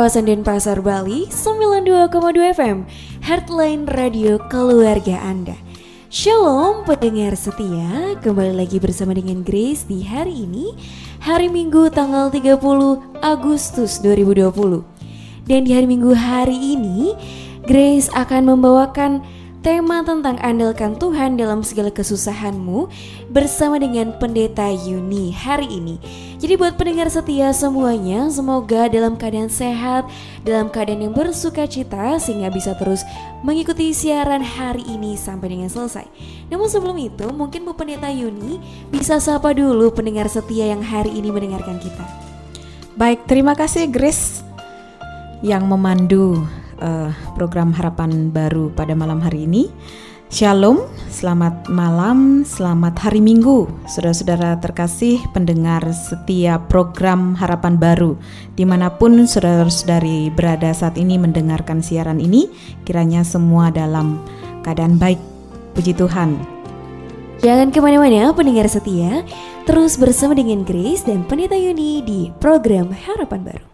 Kawasan Denpasar, Bali, 92,2 FM, Heartline Radio Keluarga Anda. Shalom pendengar setia, kembali lagi bersama dengan Grace di hari ini, hari Minggu tanggal 30 Agustus 2020. Dan di hari Minggu hari ini, Grace akan membawakan tema tentang andalkan Tuhan dalam segala kesusahanmu bersama dengan Pendeta Yuni hari ini. Jadi buat pendengar setia semuanya, semoga dalam keadaan sehat, dalam keadaan yang bersuka cita sehingga bisa terus mengikuti siaran hari ini sampai dengan selesai. Namun sebelum itu, mungkin Bu Pendeta Yuni bisa sapa dulu pendengar setia yang hari ini mendengarkan kita. Baik, terima kasih Grace yang memandu uh, program Harapan Baru pada malam hari ini. Shalom, selamat malam, selamat hari Minggu, saudara-saudara terkasih pendengar setiap program Harapan Baru, di mana pun saudara-saudari berada saat ini mendengarkan siaran ini, kiranya semua dalam keadaan baik, puji Tuhan. Jangan ke mana-mana pendengar setia, terus bersama dengan Grace dan Pendeta Yuni di program Harapan Baru.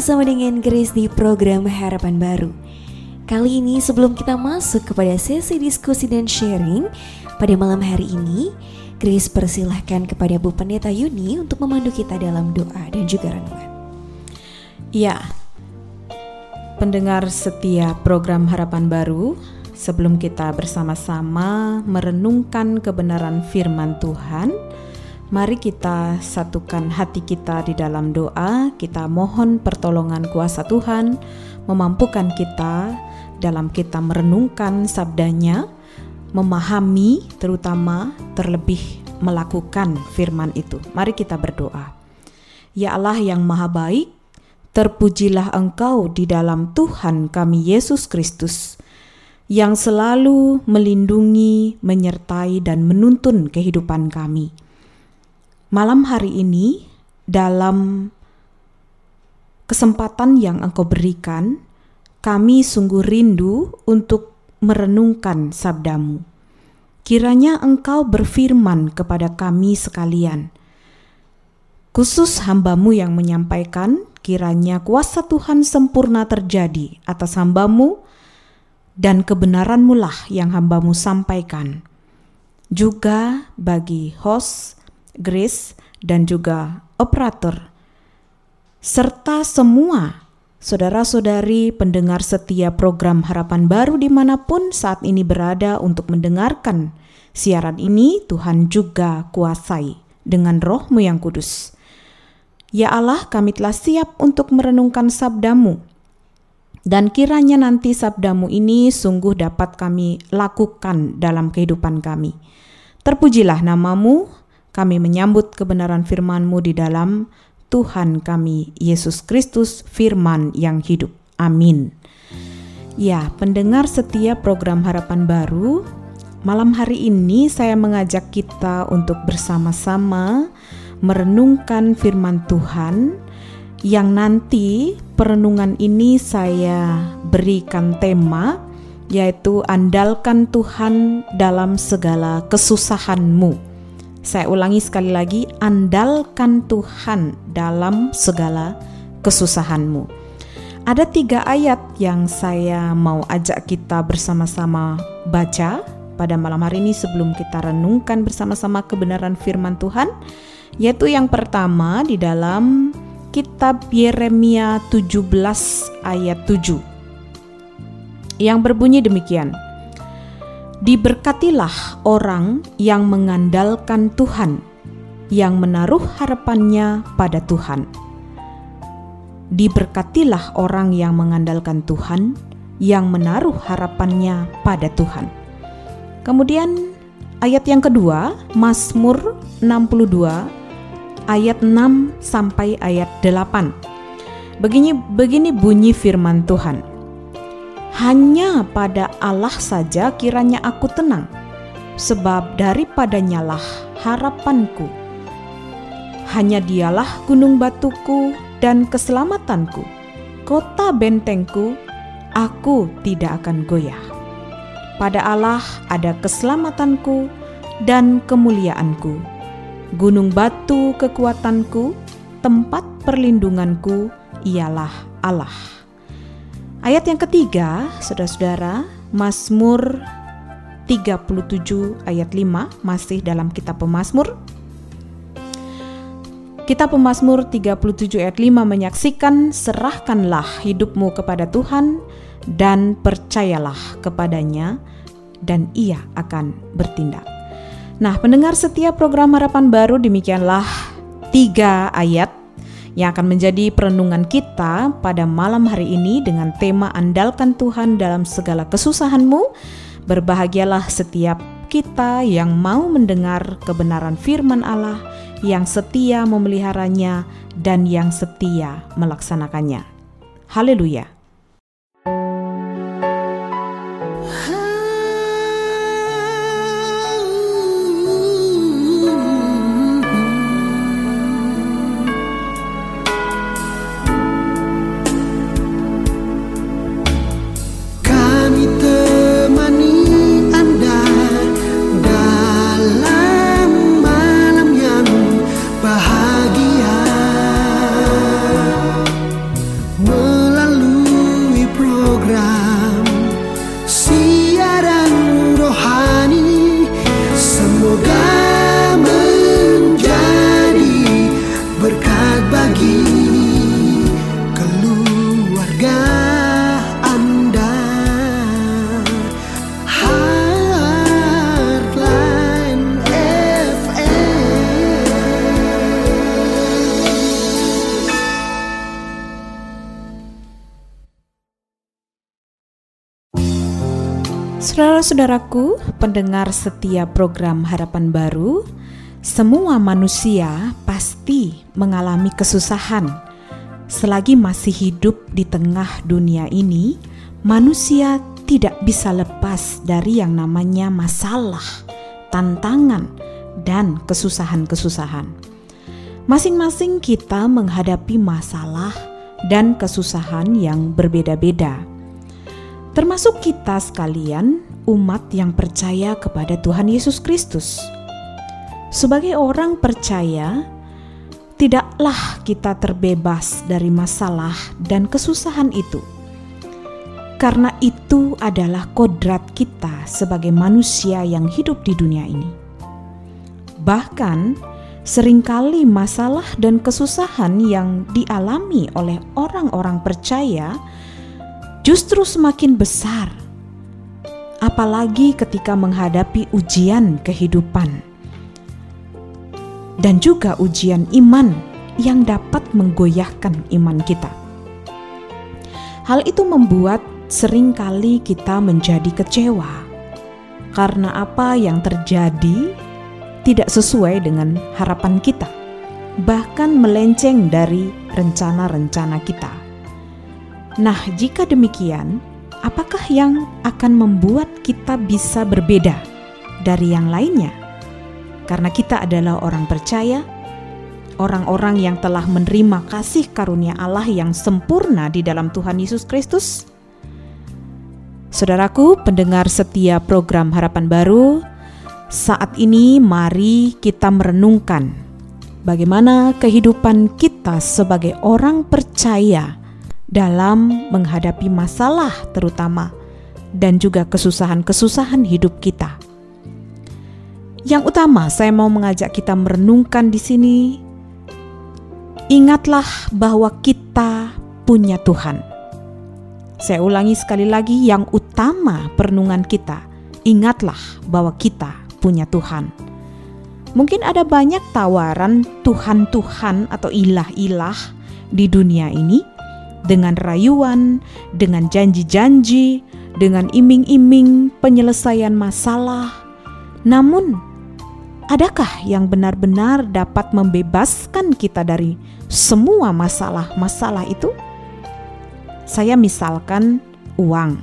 Bersama dengan Grace di program Harapan Baru. Kali ini sebelum kita masuk kepada sesi diskusi dan sharing pada malam hari ini, Grace persilahkan kepada Bu Pendeta Yuni untuk memandu kita dalam doa dan juga renungan. Ya, pendengar setia program Harapan Baru, sebelum kita bersama-sama merenungkan kebenaran firman Tuhan, Mari kita satukan hati kita di dalam doa. Kita mohon pertolongan kuasa Tuhan memampukan kita dalam kita merenungkan sabdanya, memahami terutama terlebih melakukan firman itu. Mari kita berdoa. Ya Allah yang maha baik, terpujilah Engkau di dalam Tuhan kami Yesus Kristus yang selalu melindungi, menyertai, dan menuntun kehidupan kami malam hari ini dalam kesempatan yang Engkau berikan, kami sungguh rindu untuk merenungkan sabdamu. Kiranya Engkau berfirman kepada kami sekalian, khusus hambamu yang menyampaikan, kiranya kuasa Tuhan sempurna terjadi atas hambamu dan kebenaranmu lah yang hambamu sampaikan. Juga bagi host, Grace, dan juga operator, serta semua saudara-saudari pendengar setia program Harapan Baru di mana pun saat ini berada untuk mendengarkan siaran ini, Tuhan juga kuasai dengan rohmu yang kudus. Ya Allah, kami telah siap untuk merenungkan sabdamu, dan kiranya nanti sabdamu ini sungguh dapat kami lakukan dalam kehidupan kami. Terpujilah namamu, kami menyambut kebenaran firman-Mu di dalam Tuhan kami Yesus Kristus firman yang hidup. Amin. Ya, pendengar setiap program Harapan Baru, malam hari ini saya mengajak kita untuk bersama-sama merenungkan firman Tuhan yang nanti perenungan ini saya berikan tema yaitu andalkan Tuhan dalam segala kesusahanmu. Saya ulangi sekali lagi, andalkan Tuhan dalam segala kesusahanmu. Ada tiga ayat yang saya mau ajak kita bersama-sama baca pada malam hari ini sebelum kita renungkan bersama-sama kebenaran firman Tuhan. yaitu yang pertama di dalam kitab Yeremia 17 ayat 7 yang berbunyi demikian. Diberkatilah orang yang mengandalkan Tuhan, yang menaruh harapannya pada Tuhan. Diberkatilah orang yang mengandalkan Tuhan, yang menaruh harapannya pada Tuhan. Kemudian ayat yang kedua, Mazmur 62 ayat 6 sampai ayat 8. Begini begini bunyi firman Tuhan. Hanya pada Allah saja kiranya aku tenang, sebab daripadanyalah harapanku. Hanya dialah gunung batuku dan keselamatanku, kota bentengku, aku tidak akan goyah. Pada Allah ada keselamatanku dan kemuliaanku. Gunung batu kekuatanku, tempat perlindunganku ialah Allah. Ayat yang ketiga, saudara-saudara, Mazmur 37 ayat 5 masih dalam kitab Pemazmur. Kitab Pemazmur 37 ayat 5 menyaksikan serahkanlah hidupmu kepada Tuhan dan percayalah kepadanya dan ia akan bertindak. Nah, pendengar setiap program Harapan Baru demikianlah tiga ayat yang akan menjadi perenungan kita pada malam hari ini dengan tema andalkan Tuhan dalam segala kesusahanmu. Berbahagialah setiap kita yang mau mendengar kebenaran firman Allah, yang setia memeliharanya dan yang setia melaksanakannya. Haleluya! Saudara-saudaraku, pendengar setiap program Harapan Baru, semua manusia pasti mengalami kesusahan. Selagi masih hidup di tengah dunia ini, manusia tidak bisa lepas dari yang namanya masalah, tantangan, dan kesusahan-kesusahan. Masing-masing kita menghadapi masalah dan kesusahan yang berbeda-beda termasuk kita sekalian, umat yang percaya kepada Tuhan Yesus Kristus. Sebagai orang percaya, tidaklah kita terbebas dari masalah dan kesusahan itu, karena itu adalah kodrat kita sebagai manusia yang hidup di dunia ini. Bahkan, sering kali masalah dan kesusahan yang dialami oleh orang-orang percaya justru semakin besar, apalagi ketika menghadapi ujian kehidupan dan juga ujian iman yang dapat menggoyahkan iman kita. Hal itu membuat sering kali kita menjadi kecewa karena apa yang terjadi tidak sesuai dengan harapan kita, bahkan melenceng dari rencana-rencana kita. Nah, jika demikian, apakah yang akan membuat kita bisa berbeda dari yang lainnya? Karena kita adalah orang percaya, orang-orang yang telah menerima kasih karunia Allah yang sempurna di dalam Tuhan Yesus Kristus. Saudaraku, pendengar setia program Harapan Baru, saat ini mari kita merenungkan bagaimana kehidupan kita sebagai orang percaya dalam menghadapi masalah, terutama dan juga kesusahan-kesusahan hidup kita. Yang utama, saya mau mengajak kita merenungkan di sini. Ingatlah bahwa kita punya Tuhan. Saya ulangi sekali lagi, yang utama perenungan kita, ingatlah bahwa kita punya Tuhan. Mungkin ada banyak tawaran Tuhan-Tuhan atau ilah-ilah di dunia ini dengan rayuan, dengan janji-janji, dengan iming-iming penyelesaian masalah. Namun, adakah yang benar-benar dapat membebaskan kita dari semua masalah-masalah itu? Saya misalkan uang.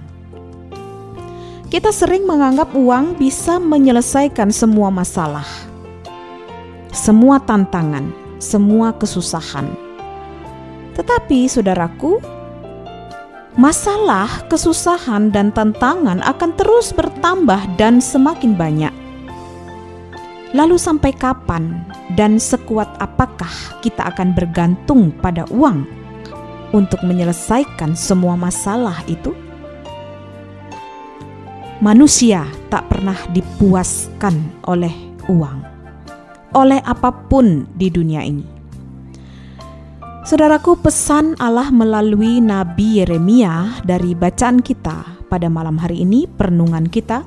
Kita sering menganggap uang bisa menyelesaikan semua masalah, semua tantangan, semua kesusahan. Tetapi, saudaraku, masalah, kesusahan, dan tantangan akan terus bertambah dan semakin banyak Lalu sampai kapan dan sekuat apakah kita akan bergantung pada uang untuk menyelesaikan semua masalah itu? Manusia tak pernah dipuaskan oleh uang, oleh apa pun di dunia ini. Saudaraku, pesan Allah melalui Nabi Yeremia dari bacaan kita pada malam hari ini, perenungan kita,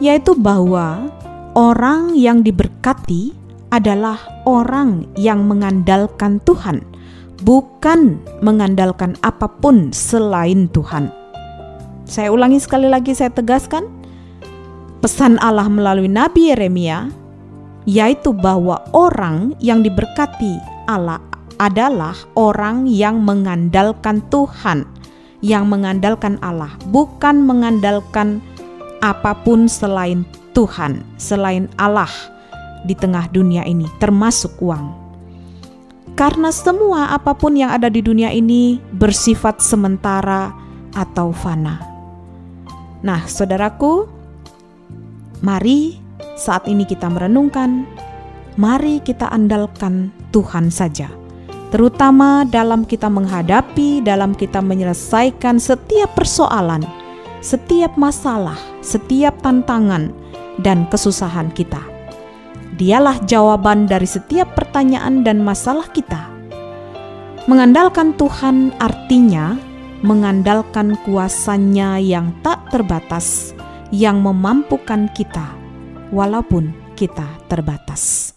yaitu bahwa Orang yang diberkati adalah orang yang mengandalkan Tuhan, bukan mengandalkan apa pun selain Tuhan. Saya ulangi sekali lagi, saya tegaskan pesan Allah melalui Nabi Yeremia, yaitu bahwa orang yang diberkati Allah adalah orang yang mengandalkan Tuhan, yang mengandalkan Allah, bukan mengandalkan apa pun selain Tuhan selain Allah di tengah dunia ini, termasuk uang. Karena semua apa pun yang ada di dunia ini bersifat sementara atau fana. Nah, saudaraku, mari saat ini kita merenungkan, mari kita andalkan Tuhan saja. Terutama dalam kita menghadapi, dalam kita menyelesaikan setiap persoalan, setiap masalah, setiap tantangan, dan kesusahan kita. Dialah jawaban dari setiap pertanyaan dan masalah kita. Mengandalkan Tuhan artinya mengandalkan kuasanya yang tak terbatas, yang memampukan kita, walaupun kita terbatas.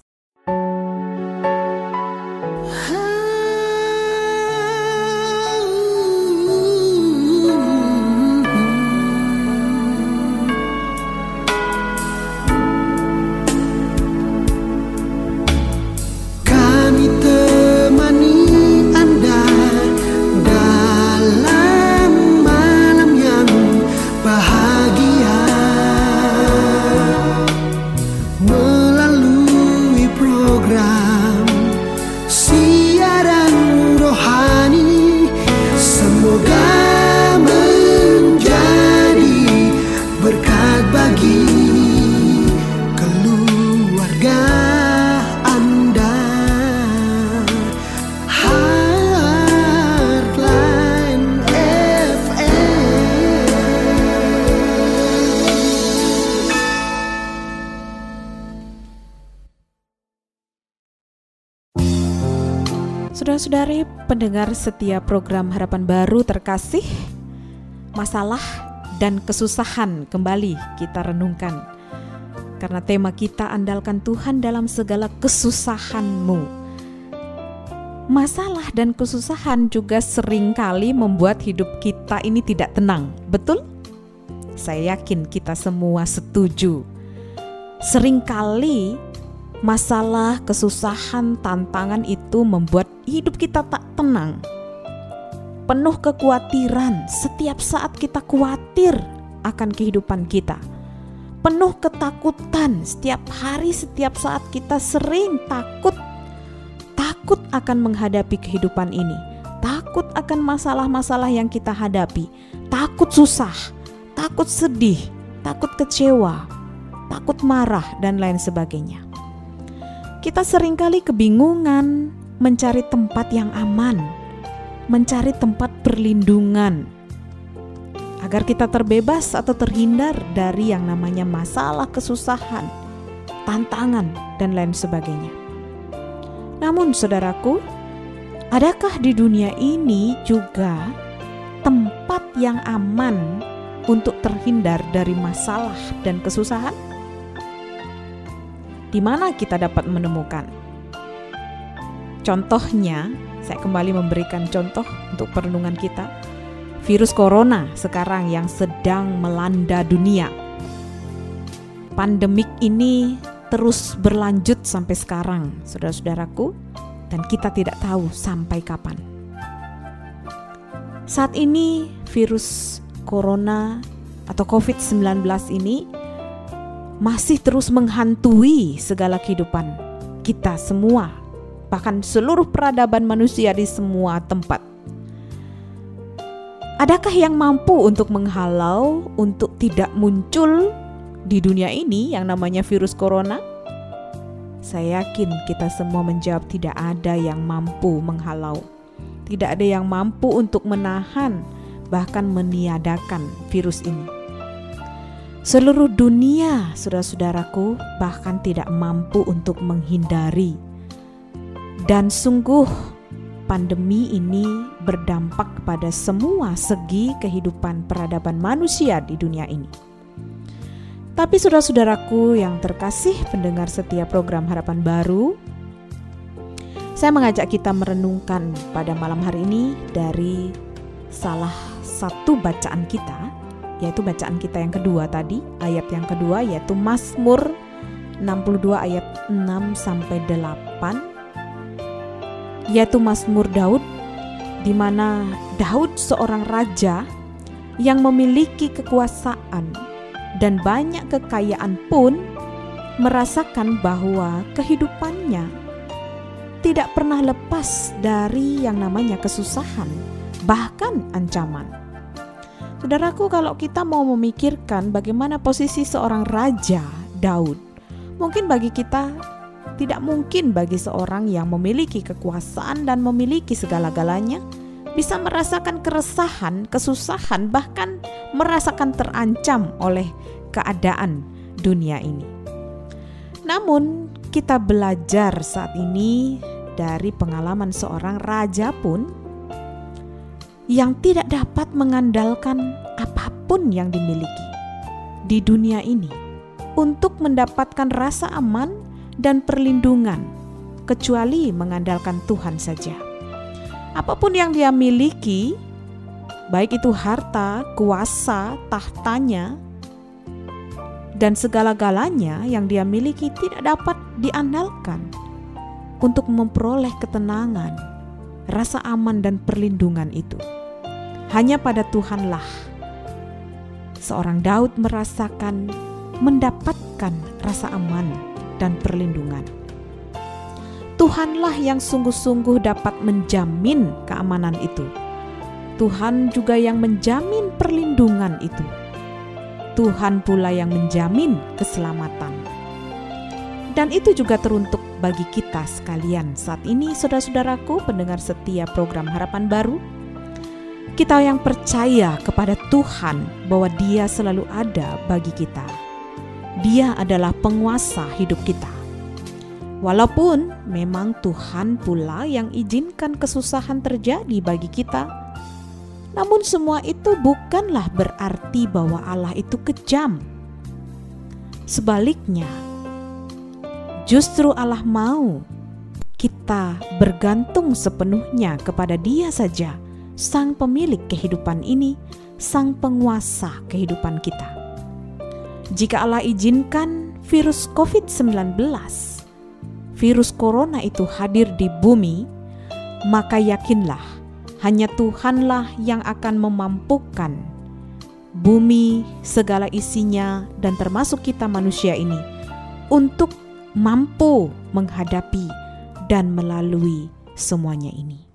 Saudara-saudari pendengar setiap program Harapan Baru terkasih, masalah dan kesusahan kembali kita renungkan. Karena tema kita andalkan Tuhan dalam segala kesusahanmu. Masalah dan kesusahan juga sering kali membuat hidup kita ini tidak tenang, betul? Saya yakin kita semua setuju. Seringkali masalah, kesusahan, tantangan itu membuat hidup kita tak tenang. Penuh kekhawatiran, setiap saat kita khawatir akan kehidupan kita. Penuh ketakutan, setiap hari, setiap saat kita sering takut. Takut akan menghadapi kehidupan ini. Takut akan masalah-masalah yang kita hadapi. Takut susah, takut sedih, takut kecewa, takut marah, dan lain sebagainya kita sering kali kebingungan mencari tempat yang aman, mencari tempat perlindungan, agar kita terbebas atau terhindar dari yang namanya masalah kesusahan, tantangan, dan lain sebagainya. Namun, saudaraku, adakah di dunia ini juga tempat yang aman untuk terhindar dari masalah dan kesusahan? Di mana kita dapat menemukan? Contohnya, saya kembali memberikan contoh untuk perenungan kita. Virus corona sekarang yang sedang melanda dunia. Pandemik ini terus berlanjut sampai sekarang, saudara-saudaraku, dan kita tidak tahu sampai kapan. Saat ini virus corona atau COVID-19 ini masih terus menghantui segala kehidupan kita semua, bahkan seluruh peradaban manusia di semua tempat. Adakah yang mampu untuk menghalau untuk tidak muncul di dunia ini yang namanya virus corona? Saya yakin kita semua menjawab tidak ada yang mampu menghalau tidak ada yang mampu untuk menahan, bahkan meniadakan virus ini. Seluruh dunia, saudara-saudaraku, bahkan tidak mampu untuk menghindari, dan sungguh pandemi ini berdampak pada semua segi kehidupan peradaban manusia di dunia ini. Tapi saudara-saudaraku yang terkasih pendengar setiap program Harapan Baru, saya mengajak kita merenungkan pada malam hari ini dari salah satu bacaan kita, yaitu bacaan kita yang kedua tadi, ayat yang kedua yaitu Mazmur 62 ayat 6 sampai 8 yaitu Mazmur Daud di mana Daud seorang raja yang memiliki kekuasaan dan banyak kekayaan pun merasakan bahwa kehidupannya tidak pernah lepas dari yang namanya kesusahan, bahkan ancaman. Saudaraku, kalau kita mau memikirkan bagaimana posisi seorang raja Daud, mungkin bagi kita tidak mungkin bagi seorang yang memiliki kekuasaan dan memiliki segala-galanya bisa merasakan keresahan, kesusahan, bahkan merasakan terancam oleh keadaan dunia ini. Namun, kita belajar saat ini dari pengalaman seorang raja pun yang tidak dapat mengandalkan apa pun yang dimiliki di dunia ini untuk mendapatkan rasa aman dan perlindungan, kecuali mengandalkan Tuhan saja. Apa pun yang dia miliki, baik itu harta, kuasa, tahtanya, dan segala-galanya yang dia miliki tidak dapat diandalkan untuk memperoleh ketenangan, rasa aman, dan perlindungan itu. Hanya pada Tuhanlah seorang Daud merasakan mendapatkan rasa aman dan perlindungan. Tuhanlah yang sungguh-sungguh dapat menjamin keamanan itu. Tuhan juga yang menjamin perlindungan itu Tuhan pula yang menjamin keselamatan. Dan itu juga teruntuk bagi kita sekalian saat ini saudara-saudaraku pendengar setia program Harapan Baru. Kita yang percaya kepada Tuhan bahwa dia selalu ada bagi kita. Dia adalah penguasa hidup kita. Walaupun memang Tuhan pula yang izinkan kesusahan terjadi bagi kita, namun semua itu bukanlah berarti bahwa Allah itu kejam. Sebaliknya, justru Allah mau kita bergantung sepenuhnya kepada Dia saja, Sang Pemilik kehidupan ini, Sang Penguasa kehidupan kita. Jika Allah izinkan virus COVID-19, virus corona itu hadir di bumi, maka yakinlah hanya Tuhanlah yang akan memampukan bumi, segala isinya, dan termasuk kita manusia ini untuk mampu menghadapi dan melalui semuanya ini.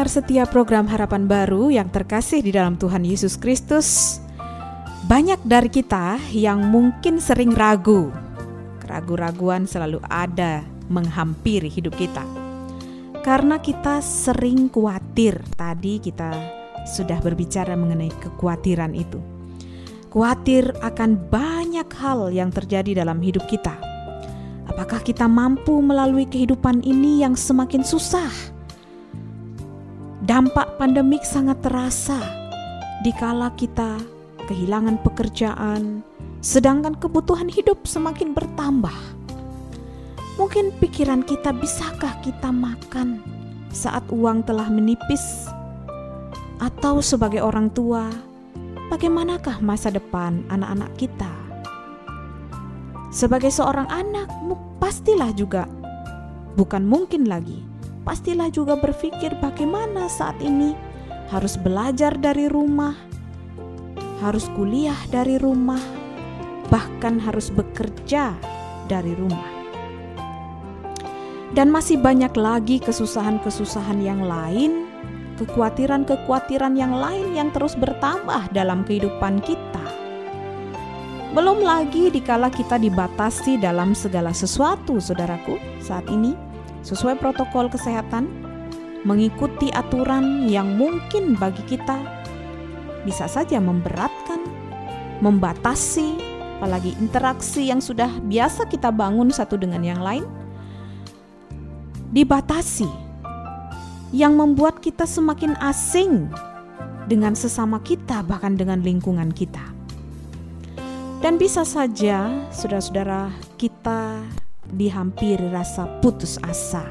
Pendengar setia program Harapan Baru yang terkasih di dalam Tuhan Yesus Kristus. Banyak dari kita yang mungkin sering ragu. Keragu-raguan selalu ada menghampiri hidup kita. Karena kita sering khawatir. Tadi kita sudah berbicara mengenai kekhawatiran itu. Khawatir akan banyak hal yang terjadi dalam hidup kita. Apakah kita mampu melalui kehidupan ini yang semakin susah? Dampak pandemik sangat terasa dikala kita kehilangan pekerjaan, sedangkan kebutuhan hidup semakin bertambah. Mungkin pikiran kita, bisakah kita makan saat uang telah menipis? Atau sebagai orang tua, bagaimanakah masa depan anak-anak kita? Sebagai seorang anak, pastilah juga, bukan mungkin lagi, pastilah juga berpikir bagaimana saat ini harus belajar dari rumah, harus kuliah dari rumah, bahkan harus bekerja dari rumah. Dan masih banyak lagi kesusahan-kesusahan yang lain, kekhawatiran-kekhawatiran yang lain yang terus bertambah dalam kehidupan kita. Belum lagi dikala kita dibatasi dalam segala sesuatu, saudaraku, saat ini sesuai protokol kesehatan, mengikuti aturan yang mungkin bagi kita bisa saja memberatkan, membatasi, apalagi interaksi yang sudah biasa kita bangun satu dengan yang lain, dibatasi, yang membuat kita semakin asing dengan sesama kita, bahkan dengan lingkungan kita. Dan bisa saja, saudara-saudara, kita dihampiri rasa putus asa.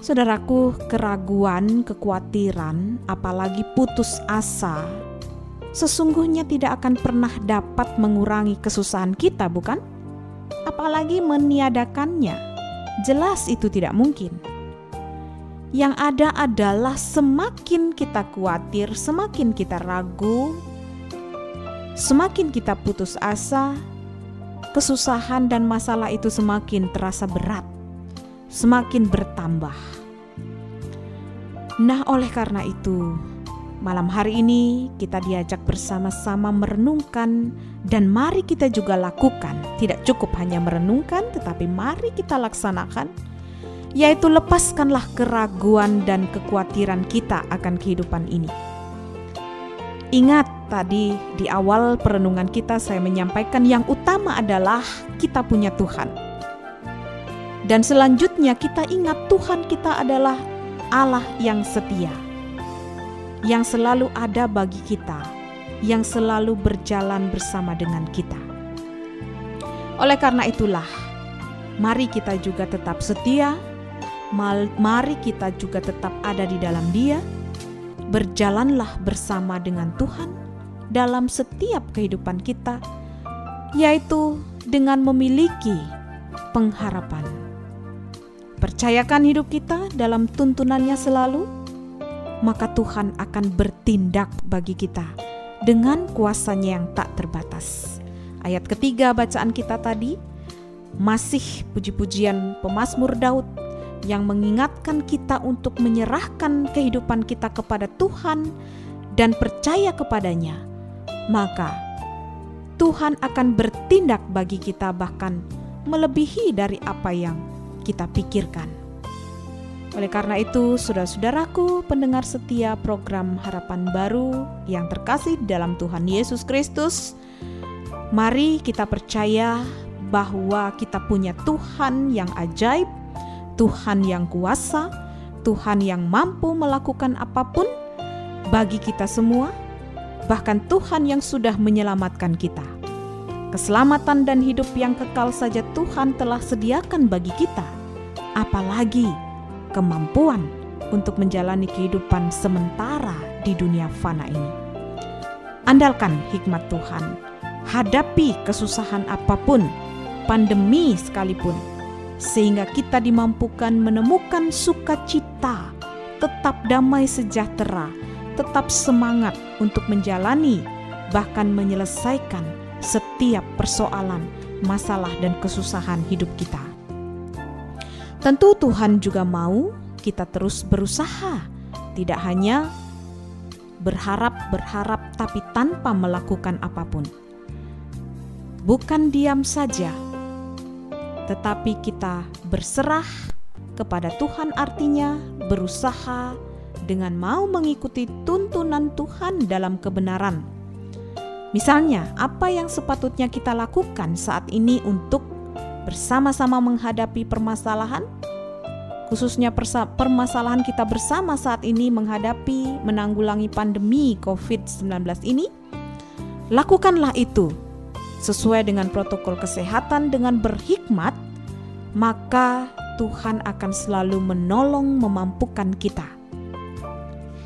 Saudaraku, keraguan, kekhawatiran, apalagi putus asa, sesungguhnya tidak akan pernah dapat mengurangi kesusahan kita, bukan? Apalagi meniadakannya. Jelas itu tidak mungkin. Yang ada adalah semakin kita khawatir, semakin kita ragu, semakin kita putus asa, kesusahan dan masalah itu semakin terasa berat, semakin bertambah. Nah, oleh karena itu, malam hari ini kita diajak bersama-sama merenungkan, dan mari kita juga lakukan. Tidak cukup hanya merenungkan, tetapi mari kita laksanakan, yaitu lepaskanlah keraguan dan kekhawatiran kita akan kehidupan ini. Ingat, tadi di awal perenungan kita saya menyampaikan yang utama adalah kita punya Tuhan. Dan selanjutnya kita ingat Tuhan kita adalah Allah yang setia. Yang selalu ada bagi kita, yang selalu berjalan bersama dengan kita. Oleh karena itulah, mari kita juga tetap setia, mari kita juga tetap ada di dalam Dia berjalanlah bersama dengan Tuhan dalam setiap kehidupan kita, yaitu dengan memiliki pengharapan. Percayakan hidup kita dalam tuntunannya selalu, maka Tuhan akan bertindak bagi kita dengan kuasanya yang tak terbatas. Ayat ketiga bacaan kita tadi masih puji-pujian pemazmur Daud yang mengingatkan kita untuk menyerahkan kehidupan kita kepada Tuhan dan percaya kepadanya, maka Tuhan akan bertindak bagi kita, bahkan melebihi dari apa yang kita pikirkan. Oleh karena itu, saudara-saudaraku, pendengar setia program Harapan Baru yang terkasih dalam Tuhan Yesus Kristus, mari kita percaya bahwa kita punya Tuhan yang ajaib Tuhan yang kuasa, Tuhan yang mampu melakukan apa pun bagi kita semua, bahkan Tuhan yang sudah menyelamatkan kita. Keselamatan dan hidup yang kekal saja Tuhan telah sediakan bagi kita, apalagi kemampuan untuk menjalani kehidupan sementara di dunia fana ini. Andalkan hikmat Tuhan, hadapi kesusahan apa pun, pandemi sekalipun sehingga kita dimampukan menemukan sukacita, tetap damai sejahtera, tetap semangat untuk menjalani, bahkan menyelesaikan setiap persoalan, masalah, dan kesusahan hidup kita. Tentu, Tuhan juga mau kita terus berusaha, tidak hanya berharap-berharap tapi tanpa melakukan apa pun. Bukan diam saja, tetapi kita berserah kepada Tuhan, artinya berusaha dengan mau mengikuti tuntunan Tuhan dalam kebenaran. Misalnya, apa yang sepatutnya kita lakukan saat ini untuk bersama-sama menghadapi permasalahan, khususnya permasalahan kita bersama saat ini menghadapi menanggulangi pandemi COVID-19 ini? Lakukanlah itu sesuai dengan protokol kesehatan dengan berhikmat, maka Tuhan akan selalu menolong memampukan kita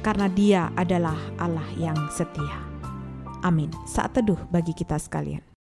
karena Dia adalah Allah yang setia. Amin. Saat teduh bagi kita sekalian.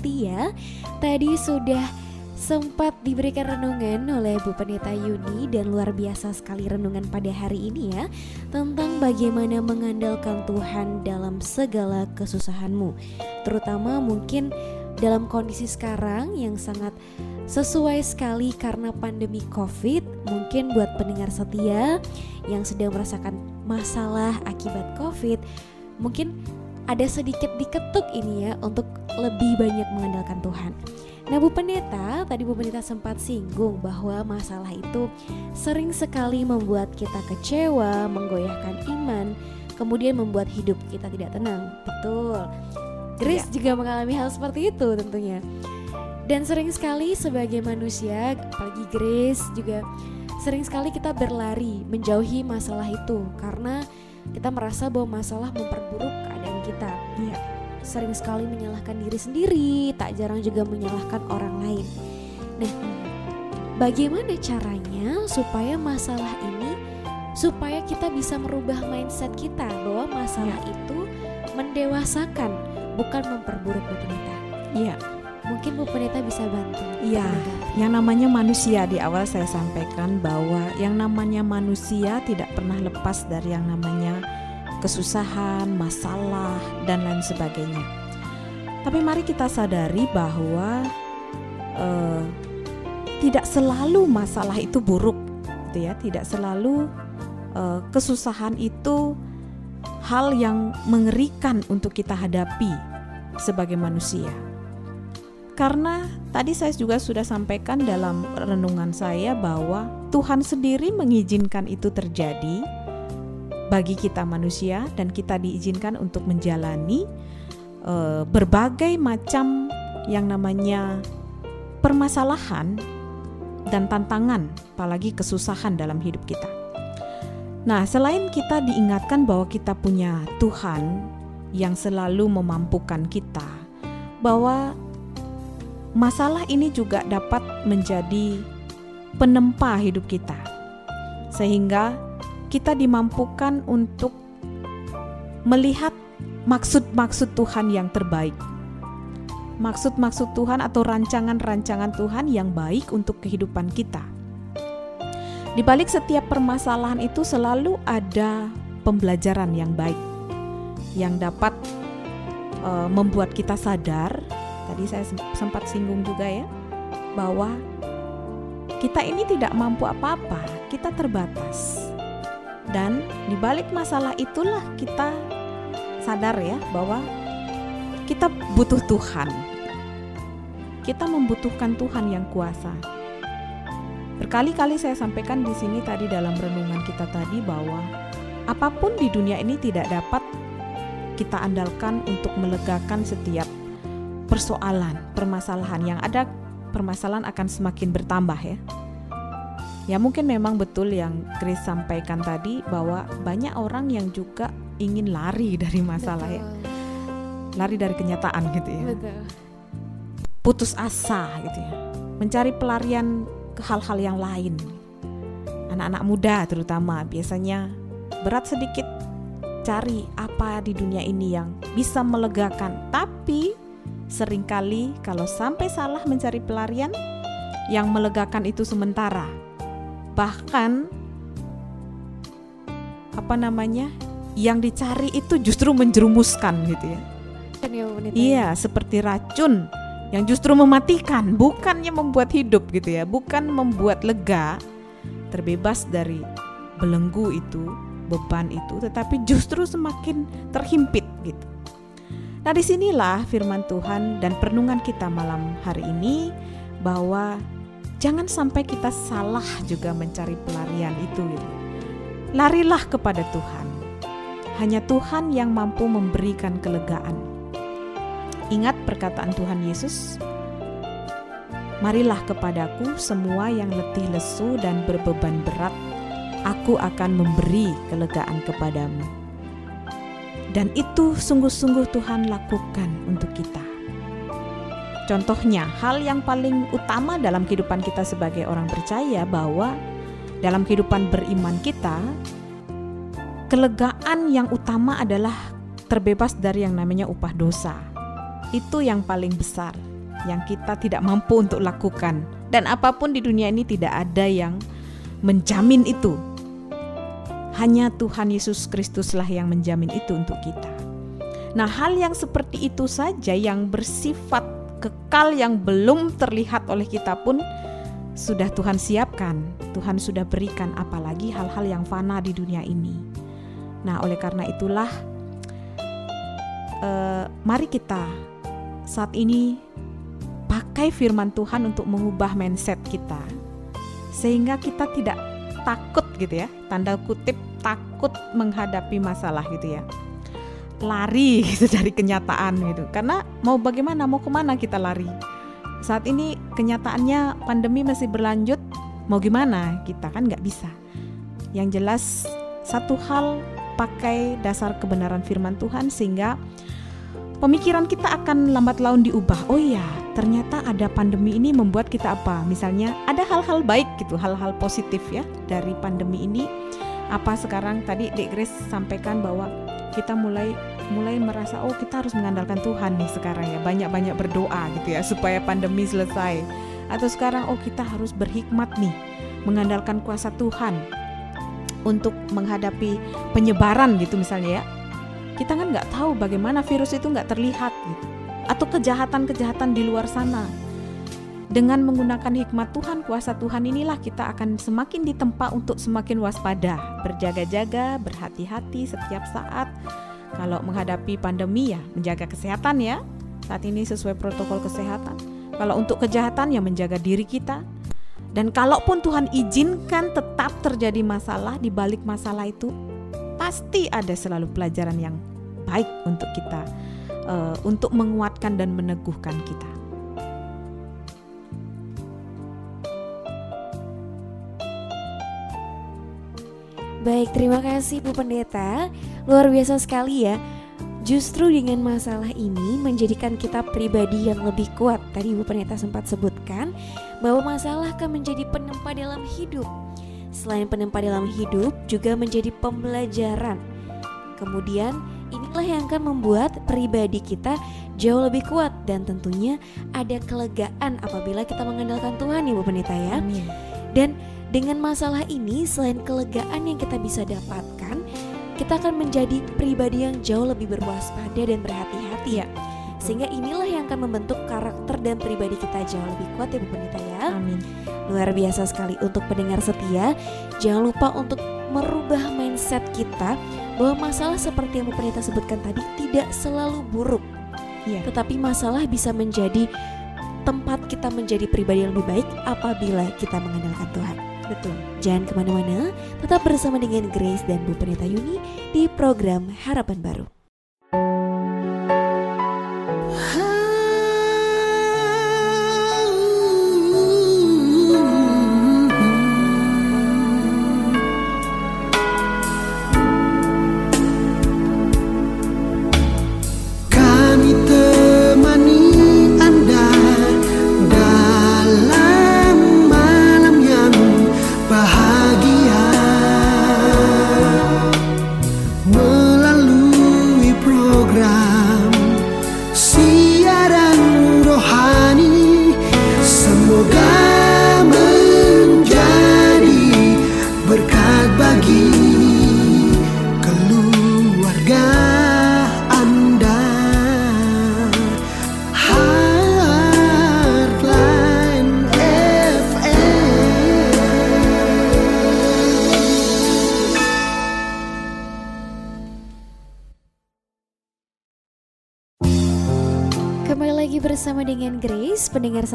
Setia Tadi sudah sempat diberikan renungan oleh Bu Pendeta Yuni Dan luar biasa sekali renungan pada hari ini ya Tentang bagaimana mengandalkan Tuhan dalam segala kesusahanmu Terutama mungkin dalam kondisi sekarang yang sangat sesuai sekali karena pandemi COVID. Mungkin buat pendengar setia yang sedang merasakan masalah akibat COVID, mungkin ada sedikit diketuk ini ya untuk lebih banyak mengandalkan Tuhan. Nah Bu Pendeta, tadi Bu Pendeta sempat singgung bahwa masalah itu sering sekali membuat kita kecewa, menggoyahkan iman, kemudian membuat hidup kita tidak tenang. Betul. Grace ya. juga mengalami hal seperti itu tentunya. Dan sering sekali sebagai manusia, apalagi Grace juga sering sekali kita berlari menjauhi masalah itu karena kita merasa bahwa masalah memperburuk kita. Ya. Sering sekali menyalahkan diri sendiri, tak jarang juga menyalahkan orang lain. Nah, bagaimana caranya supaya masalah ini supaya kita bisa merubah mindset kita bahwa masalah ya. itu mendewasakan bukan memperburuk kita. Iya. Mungkin Bu Pendeta bisa bantu. Iya, yang namanya manusia di awal saya sampaikan bahwa yang namanya manusia tidak pernah lepas dari yang namanya kesusahan, masalah, dan lain sebagainya. Tapi mari kita sadari bahwa uh, tidak selalu masalah itu buruk, gitu ya. Tidak selalu uh, kesusahan itu hal yang mengerikan untuk kita hadapi sebagai manusia karena tadi saya juga sudah sampaikan dalam renungan saya bahwa Tuhan sendiri mengizinkan itu terjadi bagi kita manusia dan kita diizinkan untuk menjalani uh, berbagai macam yang namanya permasalahan dan tantangan, apalagi kesusahan dalam hidup kita. Nah, selain kita diingatkan bahwa kita punya Tuhan yang selalu memampukan kita, bahwa masalah ini juga dapat menjadi penempa hidup kita, sehingga kita dimampukan untuk melihat maksud-maksud Tuhan yang terbaik. Maksud-maksud Tuhan atau rancangan-rancangan Tuhan yang baik untuk kehidupan kita. Di balik setiap permasalahan itu selalu ada pembelajaran yang baik yang dapat uh, membuat kita sadar tadi saya sempat singgung juga ya bahwa kita ini tidak mampu apa-apa, kita terbatas. Dan di balik masalah itulah kita sadar ya bahwa kita butuh Tuhan. kita membutuhkan Tuhan yang kuasa. Berkali-kali saya sampaikan di sini tadi dalam renungan kita tadi bahwa apa pun di dunia ini tidak dapat kita andalkan untuk melegakan setiap persoalan, permasalahan yang ada, permasalahan akan semakin bertambah ya. Ya mungkin memang betul yang Chris sampaikan tadi bahwa banyak orang yang juga ingin lari dari masalah ya. Betul. ya. Lari dari kenyataan gitu ya. Betul. Putus asa gitu ya. Mencari pelarian ke hal-hal yang lain. Anak-anak muda terutama biasanya berat sedikit cari apa di dunia ini yang bisa melegakan. Tapi sering kali kalau sampai salah mencari pelarian yang melegakan itu sementara. Bahkan apa namanya? Yang dicari itu justru menjerumuskan gitu ya. Kan ya? Iya, seperti racun yang justru mematikan, bukannya membuat hidup gitu ya, bukan membuat lega, terbebas dari belenggu itu, beban itu, tetapi justru semakin terhimpit gitu. Nah, di sinilah firman Tuhan dan perenungan kita malam hari ini bahwa jangan sampai kita salah juga mencari pelarian itu. Gitu. Larilah kepada Tuhan. Hanya Tuhan yang mampu memberikan kelegaan. Ingat perkataan Tuhan Yesus, Marilah kepadaku semua yang letih lesu dan berbeban berat, aku akan memberi kelegaan kepadamu. Dan itu sungguh-sungguh Tuhan lakukan untuk kita. Contohnya, hal yang paling utama dalam kehidupan kita sebagai orang percaya bahwa dalam kehidupan beriman kita, kelegaan yang utama adalah terbebas dari yang namanya upah dosa. Itu yang paling besar yang kita tidak mampu untuk lakukan. Dan apa pun di dunia ini tidak ada yang menjamin itu. Hanya Tuhan Yesus Kristuslah yang menjamin itu untuk kita. Nah, hal yang seperti itu saja yang bersifat kekal yang belum terlihat oleh kita pun sudah Tuhan siapkan. Tuhan sudah berikan apalagi hal-hal yang fana di dunia ini. Nah, oleh karena itulah eh, mari kita saat ini pakai firman Tuhan untuk mengubah mindset kita sehingga kita tidak takut gitu ya tanda kutip takut menghadapi masalah gitu ya lari gitu dari kenyataan gitu karena mau bagaimana mau ke mana kita lari saat ini kenyataannya pandemi masih berlanjut mau gimana kita kan nggak bisa yang jelas satu hal pakai dasar kebenaran firman Tuhan sehingga pemikiran kita akan lambat laun diubah. Oh iya, ternyata ada pandemi ini membuat kita apa? Misalnya ada hal-hal baik gitu, hal-hal positif ya dari pandemi ini. Apa sekarang tadi Dek Grace sampaikan bahwa kita mulai mulai merasa oh kita harus mengandalkan Tuhan nih sekarang ya. Banyak-banyak berdoa gitu ya supaya pandemi selesai. Atau sekarang oh kita harus berhikmat nih mengandalkan kuasa Tuhan untuk menghadapi penyebaran gitu misalnya ya. Kita kan nggak tahu bagaimana virus itu nggak terlihat gitu. Atau kejahatan-kejahatan di luar sana. Dengan menggunakan hikmat Tuhan, kuasa Tuhan inilah kita akan semakin ditempa untuk semakin waspada, berjaga-jaga, berhati-hati setiap saat. Kalau menghadapi pandemi ya, menjaga kesehatan ya. Saat ini sesuai protokol kesehatan. Kalau untuk kejahatan ya menjaga diri kita. Dan kalaupun Tuhan izinkan tetap terjadi masalah di balik masalah itu, pasti ada selalu pelajaran yang baik untuk kita uh, untuk menguatkan dan meneguhkan kita. Baik, terima kasih Bu Pendeta. Luar biasa sekali ya. Justru dengan masalah ini menjadikan kita pribadi yang lebih kuat. Tadi Bu Pendeta sempat sebutkan bahwa masalah akan menjadi penempa dalam hidup. Selain penempa dalam hidup, juga menjadi pembelajaran. Kemudian inilah yang akan membuat pribadi kita jauh lebih kuat dan tentunya ada kelegaan apabila kita mengandalkan Tuhan ya Bu Pendeta ya. Amin. Dan dengan masalah ini selain kelegaan yang kita bisa dapatkan, kita akan menjadi pribadi yang jauh lebih berwaspada dan berhati-hati ya. Sehingga inilah yang akan membentuk karakter dan pribadi kita jauh lebih kuat ya Bu Pendeta ya. Amin. Luar biasa sekali untuk pendengar setia. Jangan lupa untuk merubah mindset kita bahwa masalah seperti yang Bu Pendeta sebutkan tadi tidak selalu buruk. Iya. Tetapi masalah bisa menjadi tempat kita menjadi pribadi yang lebih baik apabila kita mengandalkan Tuhan. Betul. Jangan ke mana-mana, tetap bersama dengan Grace dan Bu Pendeta Yuni di program Harapan Baru.